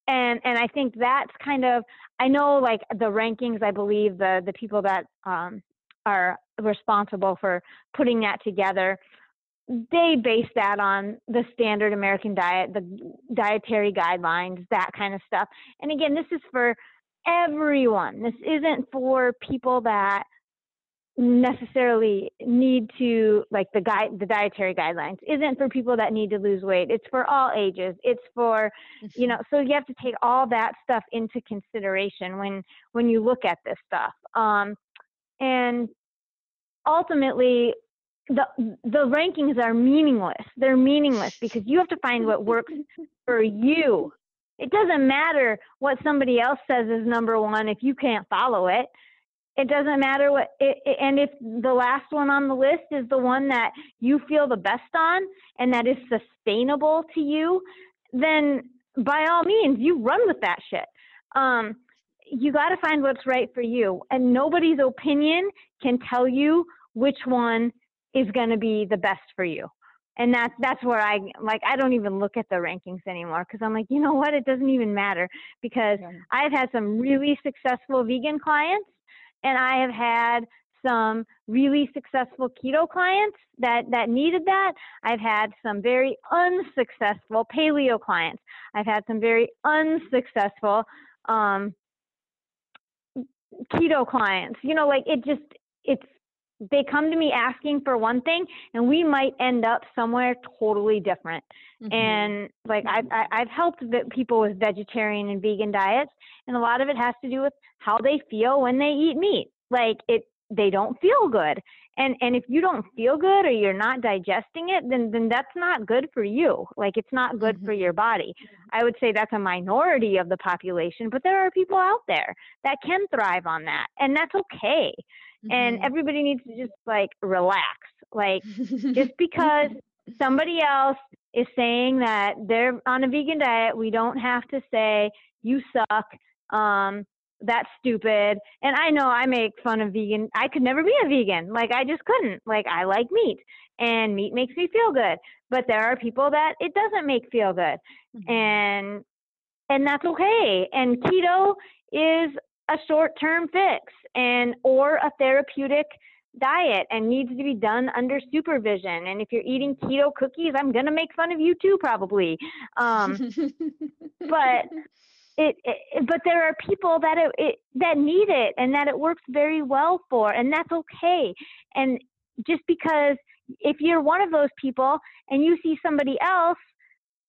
and and I think that's kind of I know like the rankings. I believe the the people that um, are responsible for putting that together, they base that on the standard American diet, the dietary guidelines, that kind of stuff. And again, this is for everyone. This isn't for people that necessarily need to like the guide the dietary guidelines. Isn't for people that need to lose weight. It's for all ages. It's for you know so you have to take all that stuff into consideration when when you look at this stuff. Um and ultimately the the rankings are meaningless. They're meaningless because you have to find what works for you. It doesn't matter what somebody else says is number one if you can't follow it. It doesn't matter what it, it- and if the last one on the list is the one that you feel the best on and that is sustainable to you then by all means you run with that shit. Um you got to find what's right for you. And nobody's opinion can tell you which one is going to be the best for you. And that's that's where I like I don't even look at the rankings anymore because I'm like, you know what? It doesn't even matter because yeah. I've had some really successful vegan clients and I have had some really successful keto clients that that needed that. I've had some very unsuccessful paleo clients. I've had some very unsuccessful um, keto clients. You know, like it just it's they come to me asking for one thing and we might end up somewhere totally different. Mm-hmm. and like I've, I've helped people with vegetarian and vegan diets and a lot of it has to do with how they feel when they eat meat. Like it they don't feel good. And and if you don't feel good or you're not digesting it then then that's not good for you. Like it's not good mm-hmm. for your body. I would say that's a minority of the population but there are people out there that can thrive on that and that's okay mm-hmm. and everybody needs to just like relax like just because somebody else is saying that they're on a vegan diet we don't have to say you suck um that's stupid. And I know I make fun of vegan. I could never be a vegan. Like I just couldn't. Like I like meat and meat makes me feel good. But there are people that it doesn't make feel good. Mm-hmm. And and that's okay. And keto is a short-term fix and or a therapeutic diet and needs to be done under supervision. And if you're eating keto cookies, I'm going to make fun of you too probably. Um but it, it, but there are people that it, it that need it and that it works very well for and that's okay and just because if you're one of those people and you see somebody else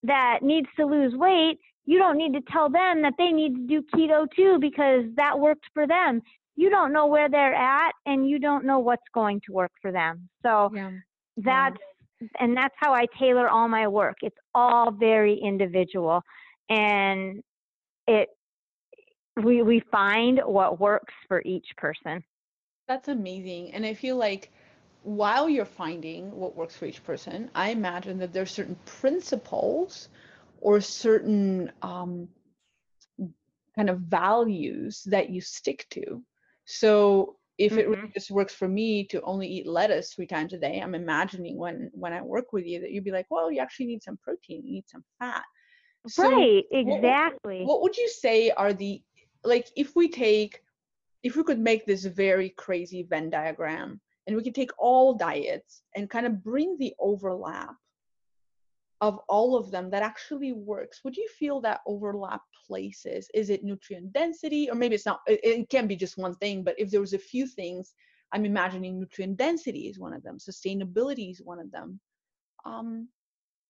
that needs to lose weight you don't need to tell them that they need to do keto too because that worked for them you don't know where they're at and you don't know what's going to work for them so yeah. that's yeah. and that's how i tailor all my work it's all very individual and it we we find what works for each person that's amazing and i feel like while you're finding what works for each person i imagine that there's certain principles or certain um, kind of values that you stick to so if mm-hmm. it really just works for me to only eat lettuce three times a day i'm imagining when when i work with you that you'd be like well you actually need some protein you need some fat so right, exactly. What, what would you say are the like if we take if we could make this very crazy Venn diagram and we could take all diets and kind of bring the overlap of all of them that actually works would you feel that overlap places is it nutrient density or maybe it's not it, it can be just one thing but if there was a few things i'm imagining nutrient density is one of them sustainability is one of them um,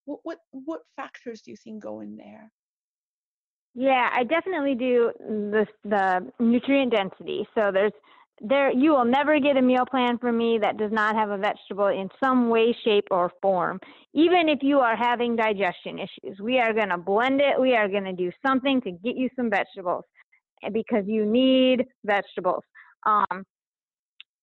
what what what factors do you think go in there? Yeah, I definitely do the the nutrient density. So there's there you will never get a meal plan from me that does not have a vegetable in some way shape or form. Even if you are having digestion issues we are going to blend it. We are going to do something to get you some vegetables eh, because you need vegetables. Um,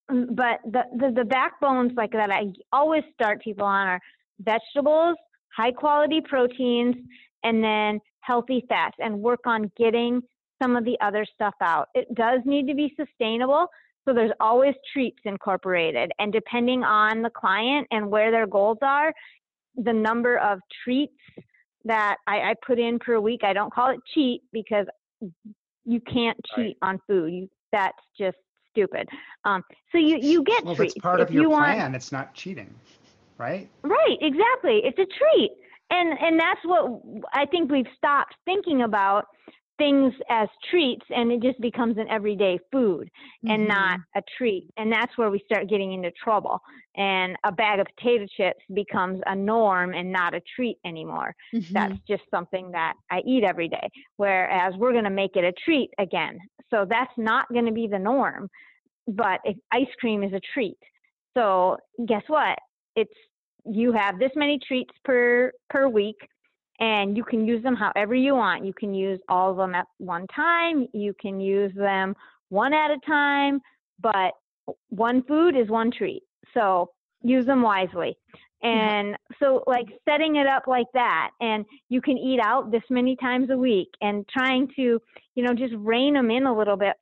but the, the the backbones like that i always start people on are vegetables high quality proteins, and then healthy fats and work on getting some of the other stuff out. It does need to be sustainable. So there's always treats incorporated. And depending on the client and where their goals are, the number of treats that I, I put in per week, I don't call it cheat because you can't cheat right. on food. You, that's just stupid. Um, so you, you get well, treats. Well, it's part if of your plan. Want, it's not cheating right? Right, exactly. It's a treat. And and that's what I think we've stopped thinking about things as treats and it just becomes an everyday food mm-hmm. and not a treat. And that's where we start getting into trouble. And a bag of potato chips becomes a norm and not a treat anymore. Mm-hmm. That's just something that I eat every day. Whereas we're going to make it a treat again. So that's not going to be the norm. But ice cream is a treat. So guess what? It's you have this many treats per per week and you can use them however you want. You can use all of them at one time, you can use them one at a time, but one food is one treat. So use them wisely. And so, like, setting it up like that, and you can eat out this many times a week, and trying to, you know, just rein them in a little bit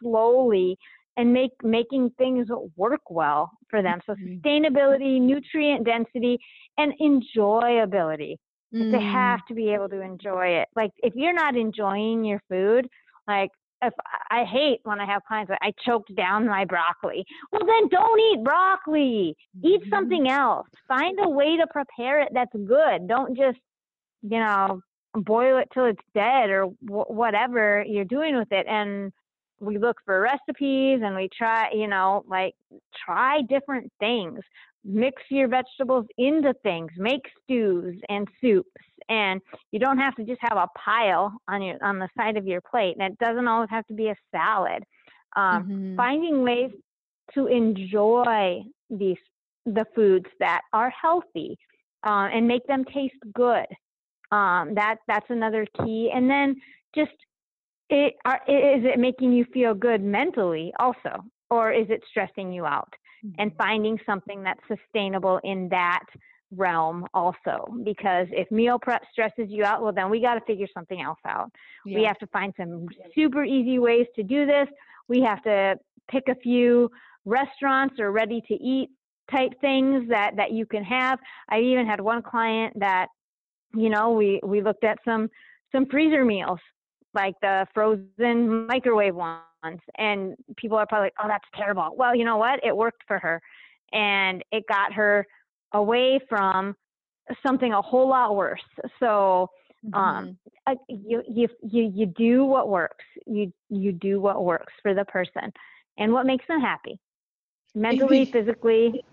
slowly and make making things work well for them. So Mhm. sustainability, nutrient density, and enjoyability. Mm. They have to be able to enjoy it. Like if you're not enjoying your food, like if I hate when I have clients that I choked down my broccoli. Well, then don't eat broccoli. Eat Mhm. something else. Find a way to prepare it that's good. Don't just, you know, boil it till it's dead or wh- whatever you're doing with it. And we look for recipes and we try, you know, like try different things. Mix your vegetables into things. Make stews and soups, and you don't have to just have a pile on your on the side of your plate. And it doesn't always have to be a salad. Um, Mhm. Finding ways to enjoy these the foods that are healthy uh, and make them taste good. Um, that that's another key. And then just it are, is it making you feel good mentally also, or is it stressing you out? And Mm-hmm. finding something that's sustainable in that realm also. Because if meal prep stresses you out, well, then we got to figure something else out. We have to find some super easy ways to do this. We have to pick a few restaurants or ready to eat type things that that you can have. I even had one client that you know, we we looked at some some freezer meals like the frozen microwave ones and people are probably like, "Oh, that's terrible." Well, you know what? It worked for her and it got her away from something a whole lot worse. So, um, Mhm. uh, you you you you do what works. You you do what works for the person and what makes them happy, mentally, physically,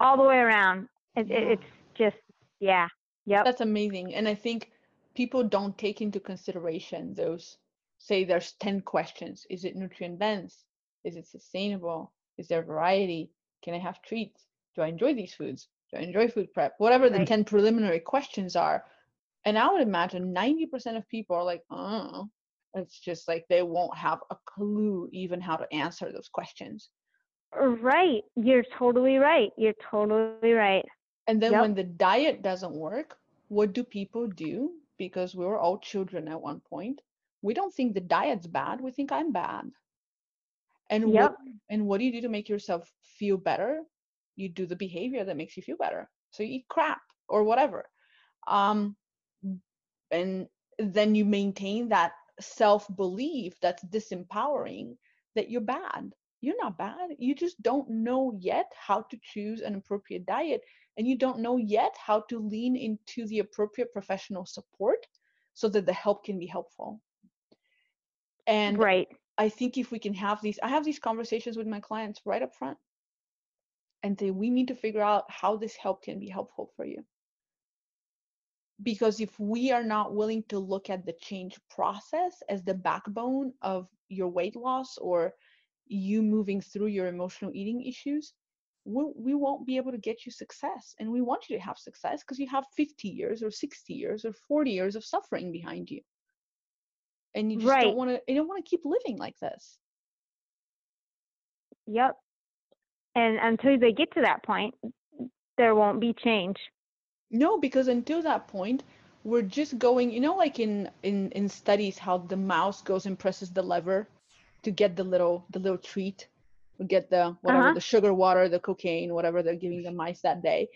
all the way around. It, Yeah. it, it's just yeah, yep, That's amazing. And I think people don't take into consideration those, say there's 10 questions. Is it nutrient dense? Is it sustainable? Is there variety? Can I have treats? Do I enjoy these foods? Do I enjoy food prep? Whatever the Right. 10 preliminary questions are. And I would imagine 90% of people are like, oh, it's just like they won't have a clue even how to answer those questions. right. You're totally right. You're totally right. And then Yep. when the diet doesn't work, what do people do? Because we were all children at one point. We don't think the diet's bad. We think I'm bad. And what and what do you do to make yourself feel better? You do the behavior that makes you feel better. So you eat crap or whatever. Um and then you maintain that self-belief that's disempowering that you're bad. You're not bad. You just don't know yet how to choose an appropriate diet and you don't know yet how to lean into the appropriate professional support so that the help can be helpful. And right. I think if we can have these, I have these conversations with my clients right up front and say, we need to figure out how this help can be helpful for you. Because if we are not willing to look at the change process as the backbone of your weight loss or you moving through your emotional eating issues, we, we won't be able to get you success. And we want you to have success because you have 50 years or 60 years or 40 years of suffering behind you. And you just Right. don't want to, you don't want to keep living like this. Yep. And until they get to that point, there won't be change. No, because until that point, we're just going, you know, like in in in studies, how the mouse goes and presses the lever to get the little the little treat, or get the whatever Uh-huh. the sugar water, the cocaine, whatever they're giving the mice that day.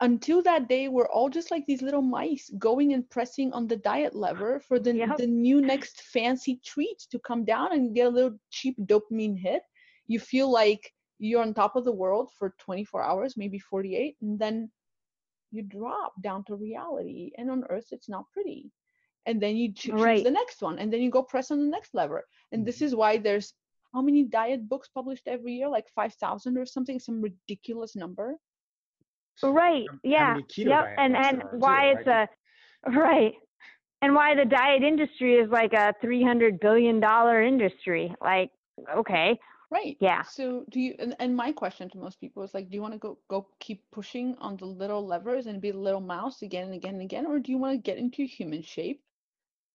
Until that day, we're all just like these little mice going and pressing on the diet lever for the Yep. the new next fancy treat to come down and get a little cheap dopamine hit. You feel like you're on top of the world for 24 hours, maybe 48, and then you drop down to reality and on earth it's not pretty and then you choose Right. the next one and then you go press on the next lever and this mm-hmm. is why there's how many diet books published every year like 5000 or something some ridiculous number Right. Yeah. Yep. And and why too, it's a right. And why the diet industry is like a three hundred billion dollar industry. Like, okay. right Yeah. so do you and, and my question to most people is like do you want to go go keep pushing on the little levers and be the little mouse again and again and again or do you want to get into human shape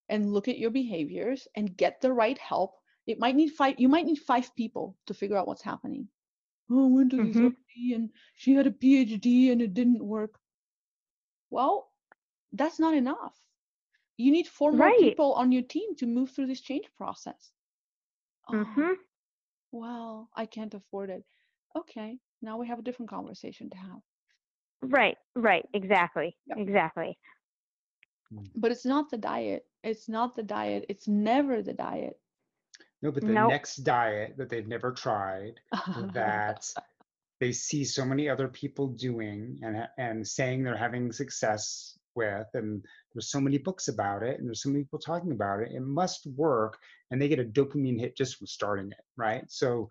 and look at your behaviors and get the right help it might need five you might need five people to figure out what's happening oh, I went to this Mhm. RD and she had a PhD and it didn't work. Well, that's not enough. You need four more Right. people on your team to move through this change process. Oh, Mhm. well, I can't afford it. Okay, now we have a different conversation to have. Right. Right. Exactly. Yep. Exactly. But it's not the diet. It's not the diet. It's never the diet. No, but the Nope. next diet that they've never tried that they see so many other people doing and ha- and saying they're having success with and there's so many books about it and there's so many people talking about it it must work and they get a dopamine hit just from starting it right so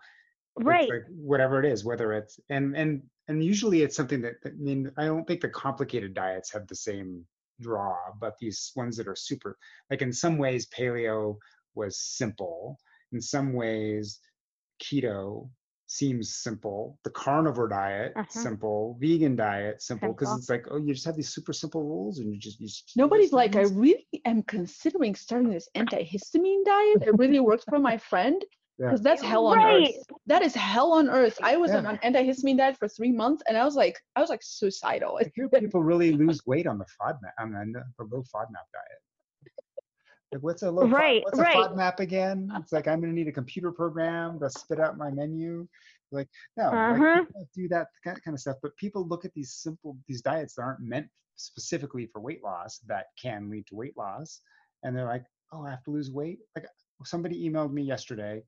it's Right. like whatever it is whether it's and and and usually it's something that i mean i don't think the complicated diets have the same draw but these ones that are super like in some ways paleo was simple in some ways keto seems simple the carnivore diet Uh-huh. simple vegan diet simple because it's like oh you just have these super simple rules and you just you just Nobody's like, I really am considering starting this antihistamine diet. It really works for my friend. Yeah. Because that's hell on Right. earth. That is hell on earth. I was on Yeah. an antihistamine diet for three months and I was like, I was like suicidal. I hear people really lose weight on the FODMAP, on the, the low FODMAP diet. Like, what's a low Right, what's right. a FODMAP again? It's like I'm gonna need a computer program to spit out my menu. Like, no, Uh-huh. people don't that kind kind of stuff. But people look at these simple these diets that aren't meant specifically for weight loss that can lead to weight loss, and they're like, oh, I have to lose weight. Like somebody emailed me yesterday.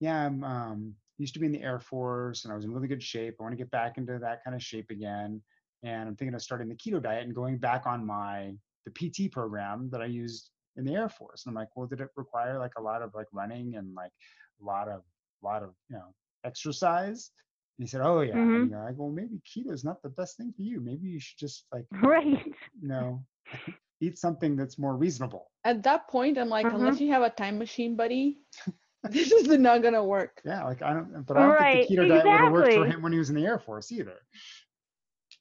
Yeah, I'm um, used to be in the Air Force and I was in really good shape. I want to get back into that kind of shape again and I'm thinking of starting the keto diet and going back on my the PT program that I used in the Air Force. And I'm like, well, did it require like a lot of like running and like a lot of lot of you know exercise? And he said, oh yeah. Mhm. And you're like, well, maybe keto is not the best thing for you. Maybe you should just like Right. you know eat something that's more reasonable. At that point, I'm like, Uh-huh. unless you have a time machine, buddy, this is not gonna work. Yeah, like I don't, but I don't Right, think the keto diet would have worked for him when he was in the Air Force either.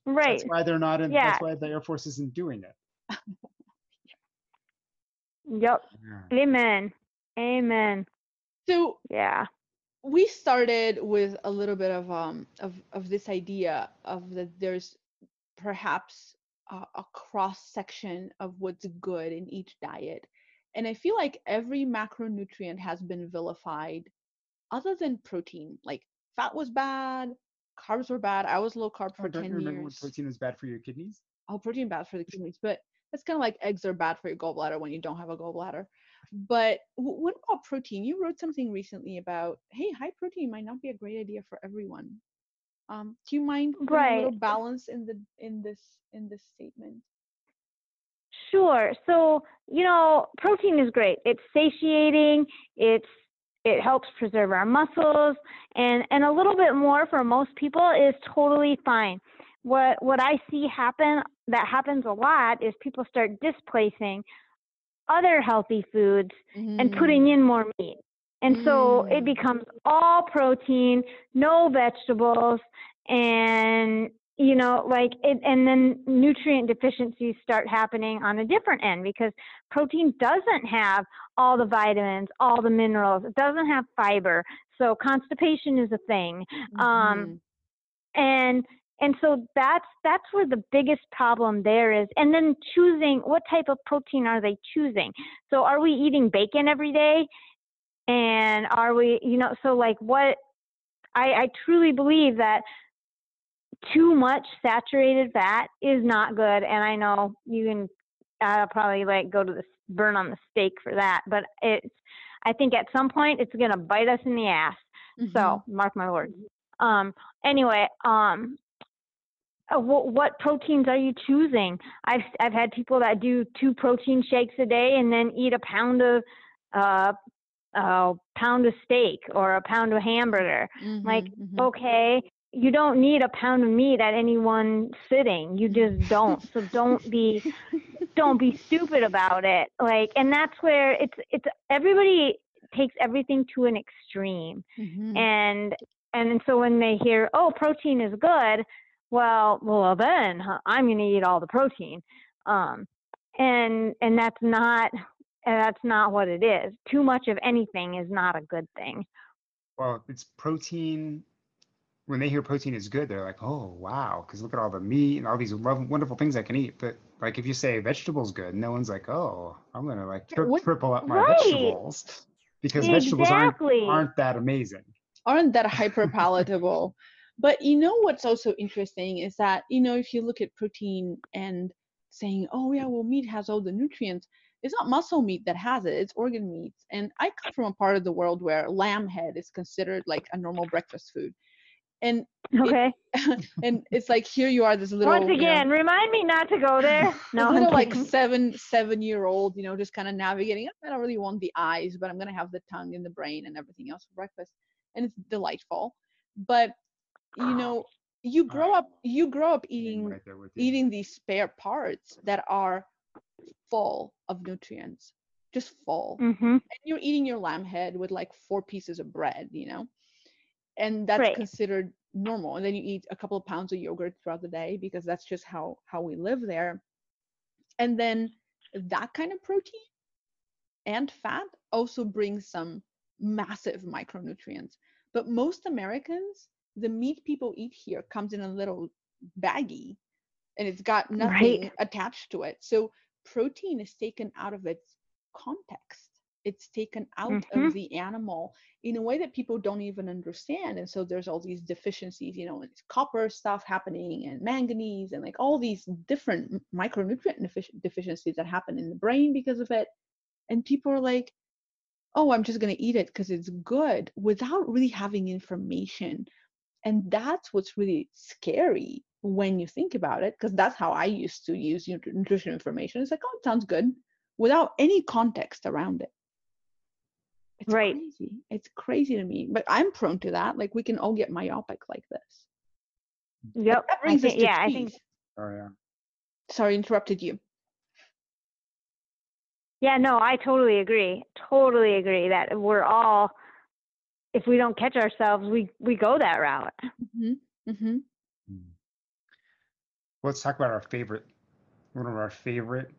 Right. That's why they're not in. Yeah. That's why the Air Force isn't doing it. Yep. Yeah. Amen. Amen. So Yeah. we started with a little bit of um of of this idea of that there's perhaps a, a cross section of what's good in each diet and i feel like every macronutrient has been vilified other than protein like fat was bad carbs were bad i was low carb Oh, for don't 10 you remember when years protein was bad for your kidneys? oh protein bad for the kidneys but it's kind of like eggs are bad for your gallbladder when you don't have a gallbladder but what about protein you wrote something recently about hey high protein might not be a great idea for everyone um do you mind putting a little balance in the in this in this statement Sure. So, you know, protein is great. It's satiating. It's it helps preserve our muscles and and a little bit more for most people is totally fine. What what I see happen that happens a lot is people start displacing other healthy foods and putting in more meat. And so it Mm. becomes all protein, no vegetables, and you know, like it, and then nutrient deficiencies start happening on a different end because protein doesn't have all the vitamins, all the minerals, it doesn't have fiber. So constipation is a thing um, and and so that's that's where the biggest problem there is. And then choosing what type of protein are they choosing? So are we eating bacon every day? And are we you know so like what i i truly believe that too much saturated fat is not good. And i know you can i'll probably like go to the burn on the stake for that. But it's i think at some point it's going to bite us in the ass. Mhm. so mark my words. Um, anyway, um, what proteins are you choosing? I've I've had people that do two protein shakes a day and then eat a pound of uh, a pound of steak or a pound of hamburger. like, Mhm, mhm. Okay, you don't need a pound of meat at any one sitting. You just don't. so don't be don't be stupid about it. Like, and that's where it's it's everybody takes everything to an extreme Mhm. and and so when they hear oh protein is good well well then i'm going to eat all the protein um and and that's not and that's not what it is too much of anything is not a good thing Well, it's protein when they hear protein is good, they're like, oh wow, because look at all the meat and all these lov- wonderful things I can eat. But like if you say vegetables good, no one's like, oh, I'm gonna like tri- triple up my Right. vegetables because vegetables aren't aren't that amazing. aren't that hyper palatable. But you know what's also interesting is that you know if you look at protein and saying, oh yeah, well meat has all the nutrients. It's not muscle meat that has it; it's organ meats. And I come from a part of the world where lamb head is considered like a normal breakfast food, and Okay. and it's like here you are, this little Once you know, again, remind me not to go there. No, little like seven seven year old, you know, just kind of navigating. I don't really want the eyes, but I'm gonna have the tongue and the brain and everything else for breakfast, and it's delightful. But you know, you grow up you grow up eating right there with you. eating these spare parts that are full of nutrients, just full. Mm-hmm. And you're eating your lamb head with like four pieces of bread, you know, and that's Right. considered normal. And then you eat a couple of pounds of yogurt throughout the day because that's just how how we live there. And then that kind of protein and fat also brings some massive micronutrients. But most Americans, the meat people eat here comes in a little baggie and it's got nothing attached to it. So protein is taken out of its context. It's taken out Mhm. of the animal in a way that people don't even understand. And so there's all these deficiencies, you know, and it's copper stuff happening and manganese and like all these different micronutrient deficiencies that happen in the brain because of it. And people are like, oh, I'm just going to eat it because it's good without really having information. And that's what's really scary when you think about it, because that's how I used to use nut- nutrition information. It's like, oh, it sounds good without any context around it. It's Right. crazy. It's crazy to me, but I'm prone to that. Like we can all get myopic like this. Yep. That I brings us think, to yeah, I think cheese. Oh yeah. Sorry, interrupted you. Yeah, no, I totally agree. Totally agree that we're all if we don't catch ourselves, we we go that route. hmm hmm Hmm. Let's talk about our favorite, one of our favorite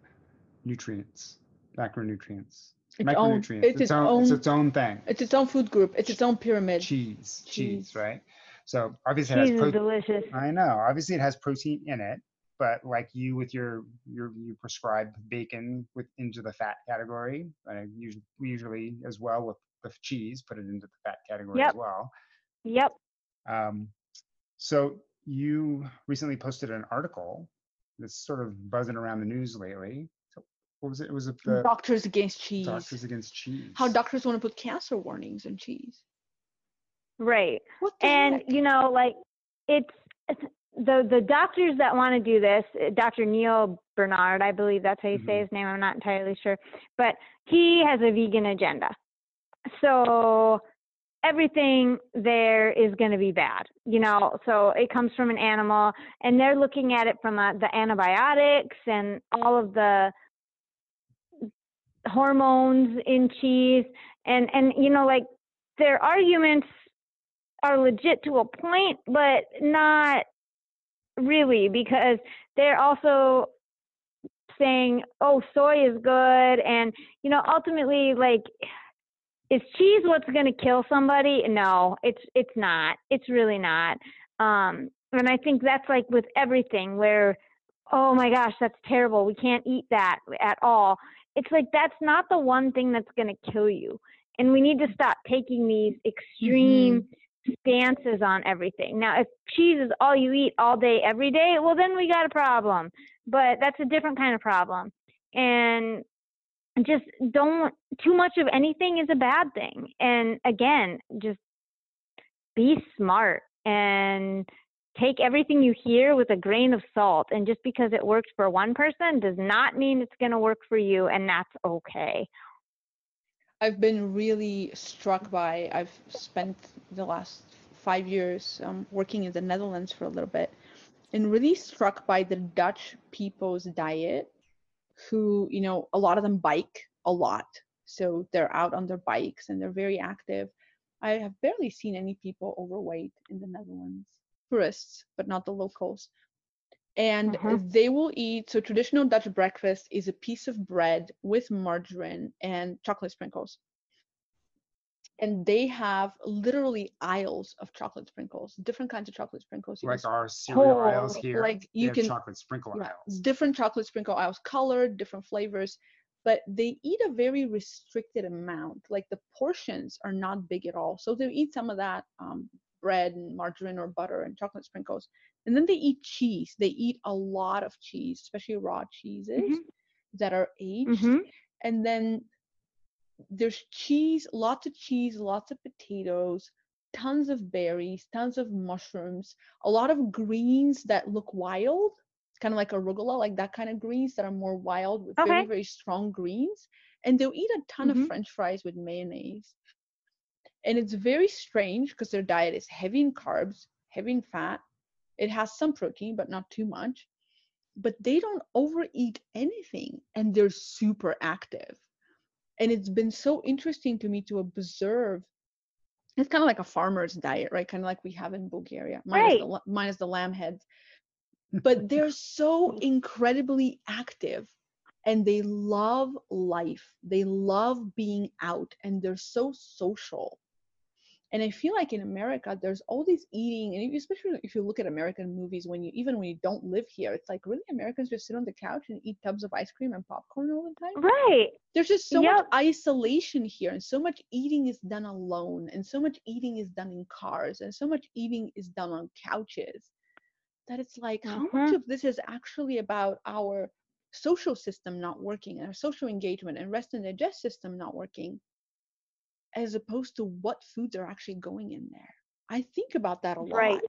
nutrients, macronutrients. Its own, Macronutrients. it's its own, It's its own thing. it's its own food group. It's its own pyramid. Cheese, cheese, Cheese. right? So obviously it Cheese has is protein. delicious. I know. Obviously, it has protein in it, but like you with your your you prescribe bacon with into the fat category. I usually usually as well with the cheese put it into the fat category as well. Yep. Um, so you recently posted an article that's sort of buzzing around the news lately. So what was it? It was the Doctors against cheese. Doctors Against Cheese. How doctors want to put cancer warnings on cheese. Right. And heck? you know like it's it's- the the doctors that want to do this uh, dr neal barnard i believe that's how you say Mhm. his name i'm not entirely sure but he has a vegan agenda so everything there is going to be bad you know? So it comes from an animal and they're looking at it from uh the antibiotics and all of the hormones in cheese and and you know like their arguments are legit to a point, but not really because they're also saying, "Oh, soy is good," and you know, ultimately, like, is cheese what's going to kill somebody? No, it's it's not. It's really not. Um, and I think that's like with everything, where, oh my gosh, that's terrible. We can't eat that at all. It's like that's not the one thing that's going to kill you, and we need to stop taking these extreme stances on everything. Now, if cheese is all you eat all day, every day, well, then we got a problem. But that's a different kind of problem. And just don't, too much of anything is a bad thing. And again, just be smart and take everything you hear with a grain of salt. And just because it works for one person does not mean it's going to work for you, and that's okay. I've been really struck by. I've spent the last five years um, working in the Netherlands for a little bit, and really struck by the Dutch people's diet. Who, you know, a lot of them bike a lot, so they're out on their bikes and they're very active. I have barely seen any people overweight in the Netherlands. Tourists, but not the locals. And Mhm. they will eat. So traditional Dutch breakfast is a piece of bread with margarine and chocolate sprinkles and they have literally aisles of chocolate sprinkles, different kinds of chocolate sprinkles. You can Like our cereal aisles here. like you can- chocolate sprinkle yeah, aisles. different chocolate sprinkle aisles, colored, different flavors, but they eat a very restricted amount. Like the portions are not big at all. So they eat some of that um, bread and margarine or butter and chocolate sprinkles. And then they eat cheese. They eat a lot of cheese, especially raw cheeses Mhm. that are aged. hmm And then there's cheese, lots of cheese, lots of potatoes, tons of berries, tons of mushrooms, a lot of greens that look wild, kind of like arugula, like that kind of greens that are more wild with very, Okay. very strong greens. And they'll eat a ton Mhm. of french fries with mayonnaise. And it's very strange because their diet is heavy in carbs, heavy in fat. It has some protein, but not too much. But they don't overeat anything and they're super active and it's been so interesting to me to observe it's kind of like a farmer's diet right? Kind of like we have in bulgaria minus, the, Right. la- minus the lamb heads. But they're so mm. incredibly active and they love life. They love being out and they're so social and i feel like in america there's all this eating and especially if you look at american movies when you even when you don't live here it's like really americans just sit on the couch and eat tubs of ice cream and popcorn all the time Right. there's just so much isolation here and so much eating is done alone and so much eating is done in cars and so much eating is done on couches that it's like how much Mhm. of this is actually about our social system not working and our social engagement and rest and digest system not working as opposed to what foods are actually going in there i think about that a lot Right.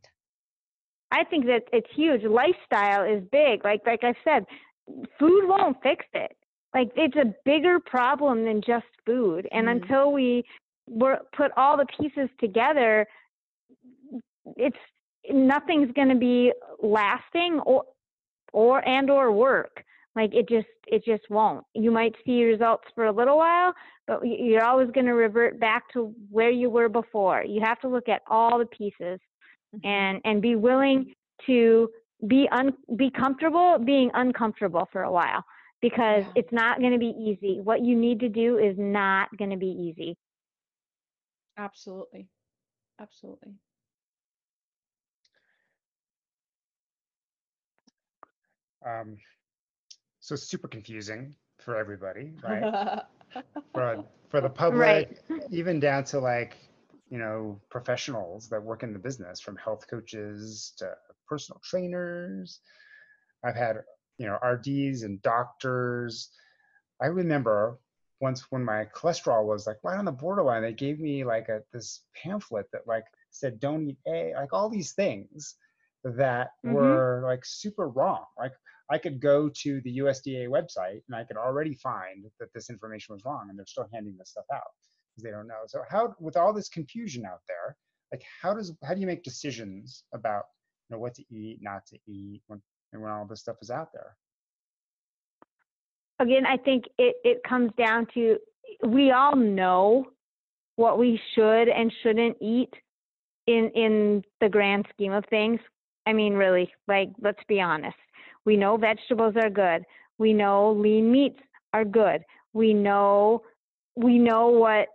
I think that it's huge. Lifestyle is big. Like like I said, food won't fix it. Like it's a bigger problem than just food. And Mhm. until we were put all the pieces together, it's nothing's going to be lasting or or and or work. Like it just it just won't. You might see results for a little while, but you're always going to revert back to where you were before. You have to look at all the pieces Mhm. and and be willing to be un be comfortable being uncomfortable for a while because Yeah. it's not going to be easy. What you need to do is not going to be easy. absolutely absolutely Um, so it's super confusing for everybody, right? for for the public, Right. even down to like you know professionals that work in the business, from health coaches to personal trainers. I've had you know RDs and doctors. I remember once when my cholesterol was like right on the borderline, they gave me like a this pamphlet that like said don't eat egg, like all these things that Mhm. were like super wrong. Like I could go to the USDA website and I could already find that this information was wrong, and they're still handing this stuff out because they don't know. So how, with all this confusion out there, like how does how do you make decisions about you know what to eat, not to eat, when and when all this stuff is out there? Again, I think it it comes down to we all know what we should and shouldn't eat in in the grand scheme of things. I mean, really, like let's be honest. We know vegetables are good. We know lean meats are good. We know we know what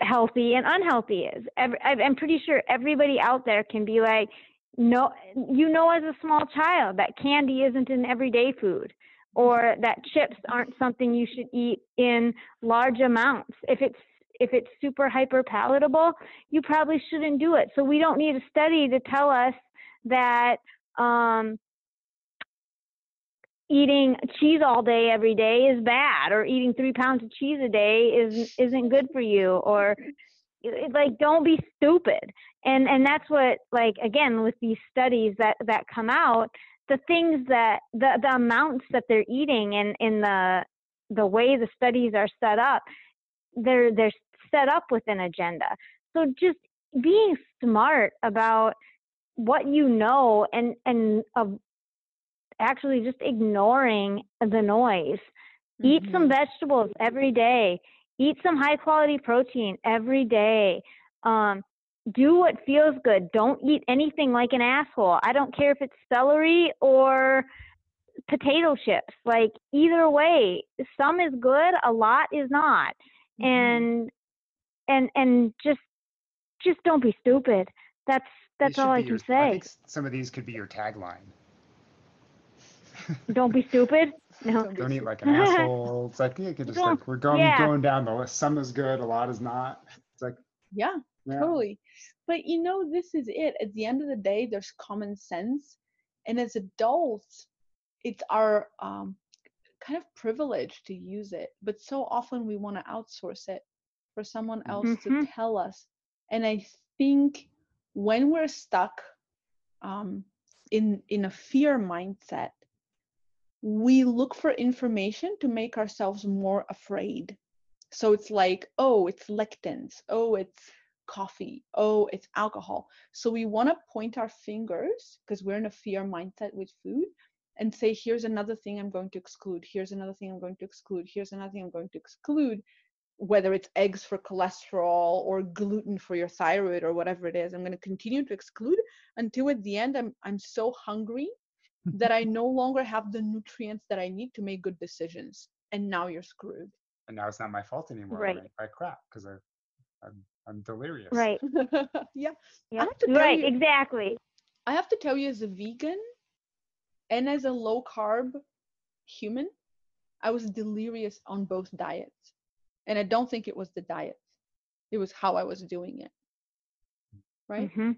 healthy and unhealthy is. Every, I'm pretty sure everybody out there can be like, no, you know, as a small child, that candy isn't an everyday food, or that chips aren't something you should eat in large amounts. If it's if it's super hyper palatable, you probably shouldn't do it. So we don't need a study to tell us that um, eating cheese all day every day is bad, or eating three pounds of cheese a day is isn't good for you, or like don't be stupid. And and that's what like again with these studies that that come out, the things that the the amounts that they're eating and in the the way the studies are set up, they're they're set up with an agenda. So just being smart about what you know and and of actually just ignoring the noise. Eat some Mhm. vegetables every day. Eat some high quality protein every day. Um, do what feels good. Don't eat anything like an asshole. I don't care if it's celery or potato chips. Like either way, some is good, a lot is not. Mhm. And and and just just don't be stupid. That's that's all I can your- say. think some of these could be your tagline. Don't be stupid. No. Don't eat like an asshole. It's like you could just like we're going yeah. going down the list. Some is good, a lot is not. It's like Yeah, yeah. totally. But you know, this is it. At the end of the day, there's common sense, and as adults, it's our um, kind of privilege to use it. But so often we want to outsource it for someone else to Mhm. tell us. And I think when we're stuck um, in in a fear mindset, we look for information to make ourselves more afraid. So it's like, oh, it's lectins. Oh, it's coffee. Oh, it's alcohol. So we want to point our fingers because we're in a fear mindset with food and say, here's another thing I'm going to exclude. Here's another thing I'm going to exclude. Here's another thing I'm going to exclude. Whether it's eggs for cholesterol or gluten for your thyroid or whatever it is, I'm going to continue to exclude until at the end I'm I'm so hungry that I no longer have the nutrients that I need to make good decisions. And now you're screwed. And now it's not my fault anymore. Right. I, I crap because I I'm I'm delirious. Right. yeah. Yeah. have to tell Right. you- Exactly. I have to tell you, as a vegan and as a low carb human, I was delirious on both diets. And I don't think it was the diet, it was how I was doing it. Right. hmm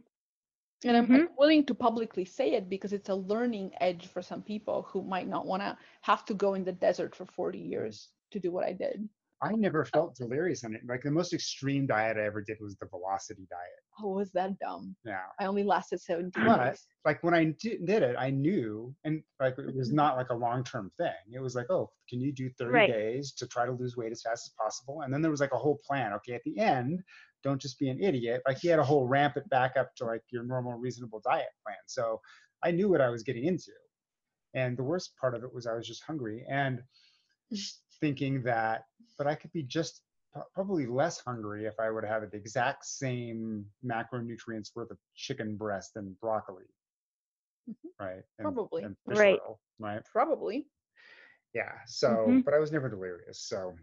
And I'm, Mhm. willing to publicly say it because it's a learning edge for some people who might not want to have to go in the desert for 40 years to do what I did. I never felt delirious on it. Like the most extreme diet I ever did was the velocity diet. Oh, was that dumb? Yeah. I only lasted 17 But like when I di- did it, I knew, and like it Mm-hmm. was not like a long term thing. It was like, oh, can you do 30 Right. days to try to lose weight as fast as possible? And then there was like a whole plan. Okay, at the end, don't just be an idiot. Like he had a whole ramp it back up to like your normal, reasonable diet plan. So I knew what I was getting into. And the worst part of it was I was just hungry and thinking that, but I could be just probably less hungry if I would have the exact same macronutrients worth of chicken breast and broccoli. Mhm. Right. And, Probably. and Right. oil, right. Probably. Yeah. So, Mhm. but I was never delirious. So,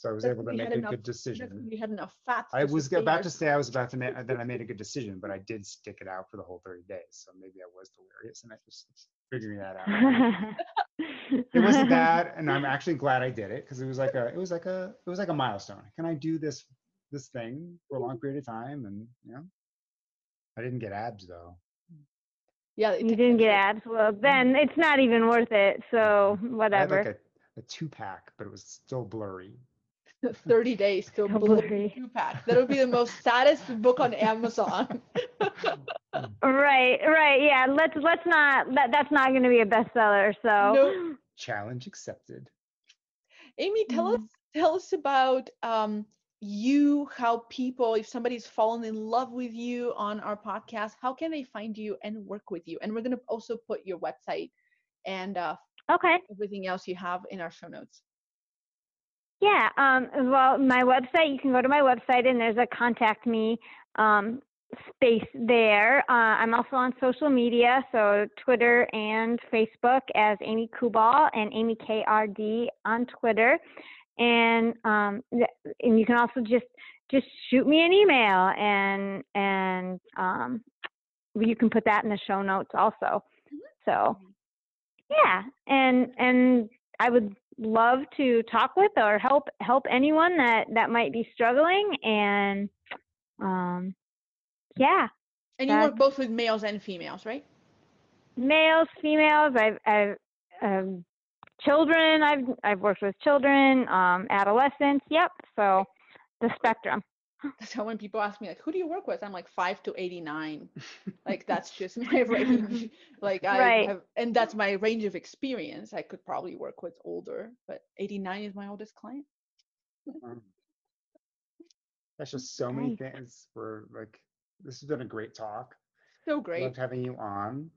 so I was That's able to we make had a enough- good decision. We had enough fat. I to was sustain about our- to say I was about to make that I made a good decision, but I did stick it out for the whole 30 days. So maybe I was delirious and I just figuring that out. it wasn't that, and I'm actually glad I did it because it was like a it was like a it was like a milestone. Can I do this this thing for a long period of time? And you know, I didn't get abs though. Yeah, it you didn't get effort. abs. Well, then mm-hmm. it's not even worth it. So I had whatever. like a, a two pack, but it was still blurry. 30 days to Double blow three. two pack. That would be the most saddest book on Amazon. Right, right, yeah. Let's let's not that that's not going to be a bestseller. So Nope. Challenge accepted. Amy, tell us Mhm. tell us about um, you, how people, if somebody's fallen in love with you on our podcast, how can they find you and work with you? And we're gonna also put your website and uh, okay, everything else you have in our show notes. Yeah. Um, well, my website. You can go to my website and there's a contact me um, space there. Uh, I'm also on social media, so Twitter and Facebook as Amy Kubal and Amy KRD on Twitter. And um, and you can also just just shoot me an email and and um, you can put that in the show notes also. So yeah, and and I would love to talk with or help help anyone that that might be struggling and um yeah And you work both with males and females, right? males females i've i've um, children i've i've worked with children um adolescents yep so the spectrum That's how when people ask me like, who do you work with? I'm like five to 89. like that's just my range. Like I Right. have, and that's my range of experience. I could probably work with older, but 89 is my oldest client. Um, That's just so many Nice. things. For like, this has been a great talk. So great. Loved having you on.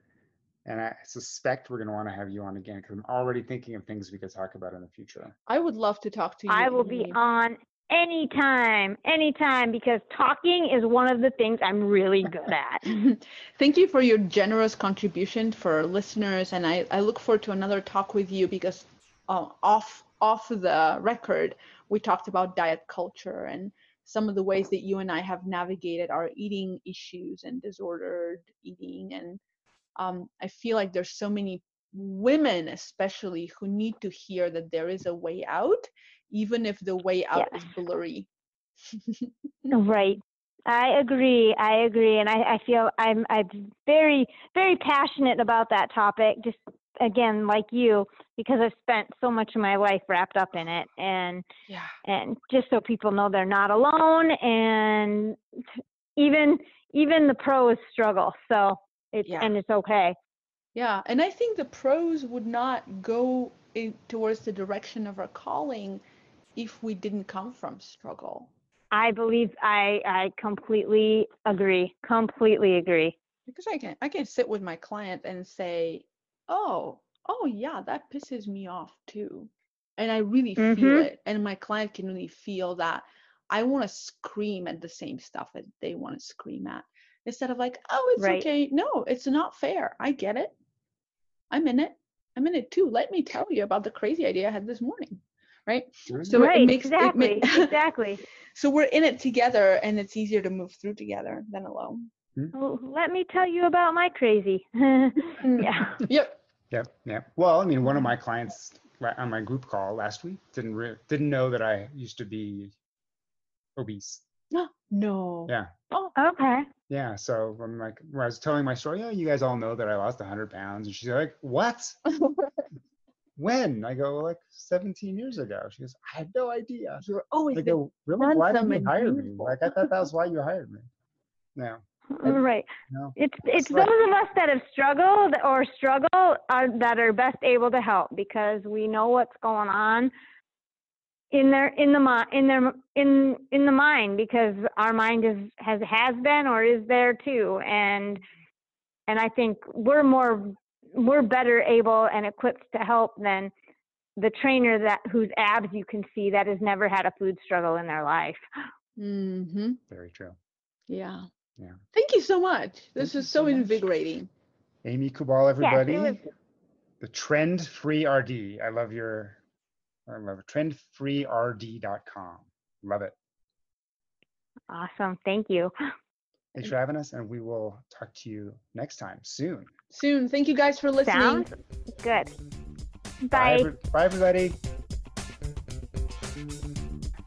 And I suspect we're going to want to have you on again because I'm already thinking of things we could talk about in the future. I would love to talk to you. i will be on anytime anytime because talking is one of the things i'm really good at Thank you for your generous contribution for listeners, and I, I look forward to another talk with you because uh, off off the record, we talked about diet culture and some of the ways that you and I have navigated our eating issues and disordered eating. And um, I feel like there's so many women, especially, who need to hear that there is a way out, even if the way out Yeah. is blurry. Right. I agree. I agree, and I, I feel I'm I'm very very passionate about that topic. Just again, like you, because I've spent so much of my life wrapped up in it, and yeah. and just so people know they're not alone, and even even the pros struggle. So it's Yeah. and it's okay. Yeah, and I think the pros would not go in, towards the direction of our calling if we didn't come from struggle. I believe I I completely agree. Completely agree. Because I can I can sit with my client and say, "Oh, oh yeah, that pisses me off too," and I really feel Mhm. it, and my client can really feel that. I want to scream at the same stuff that they want to scream at instead of like, "Oh, it's Right. okay." No, it's not fair. I get it. I'm in it. I'm in it too. Let me tell you about the crazy idea I had this morning, right? So right. it makes it exactly. ma- exactly. so we're in it together, and it's easier to move through together than alone. Hmm? Well, let me tell you about my crazy. Hmm. yeah. Yep. Yep, yep. Well, I mean, one of my clients on my group call last week didn't re- didn't know that I used to be obese. No. No. Yeah, Oh, Okay. yeah. So I'm like, when I was telling my story, yeah, you guys all know that I lost 100 pounds, and she's like, what? When? I go, like 17 years ago. She goes, I had no idea. You're always I go, really? Why did you hire me? Like I thought that was why you hired me. No, mm, Right. no. It's it's right. those of us that have struggled or struggle are that are best able to help because we know what's going on in their in the mind in their in in the mind because our mind is has has been or is there too and and I think we're more we're better able and equipped to help than the trainer that whose abs you can see that has never had a food struggle in their life. Mm-hmm. Very true. Yeah. Yeah. Thank you so much. This Thank is so so much. invigorating. Amy Kubal, everybody. was- The trend free RD. I love your, I love it. Trendfreerd.com. Love it. Awesome. Thank you. Thanks for having us, and we will talk to you next time soon. Soon. Thank you guys for listening. Sounds good. Bye, Bye. every- bye everybody.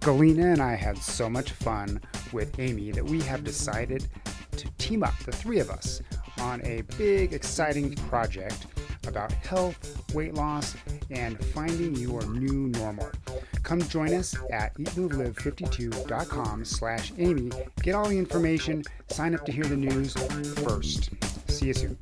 Galina and I had so much fun with Amy that we have decided to team up, the three of us, on a big, exciting project about health, weight loss, and finding your new normal. Come join us at eatmovelive52.com slash Amy. Get all the information, sign up to hear the news first. See you soon.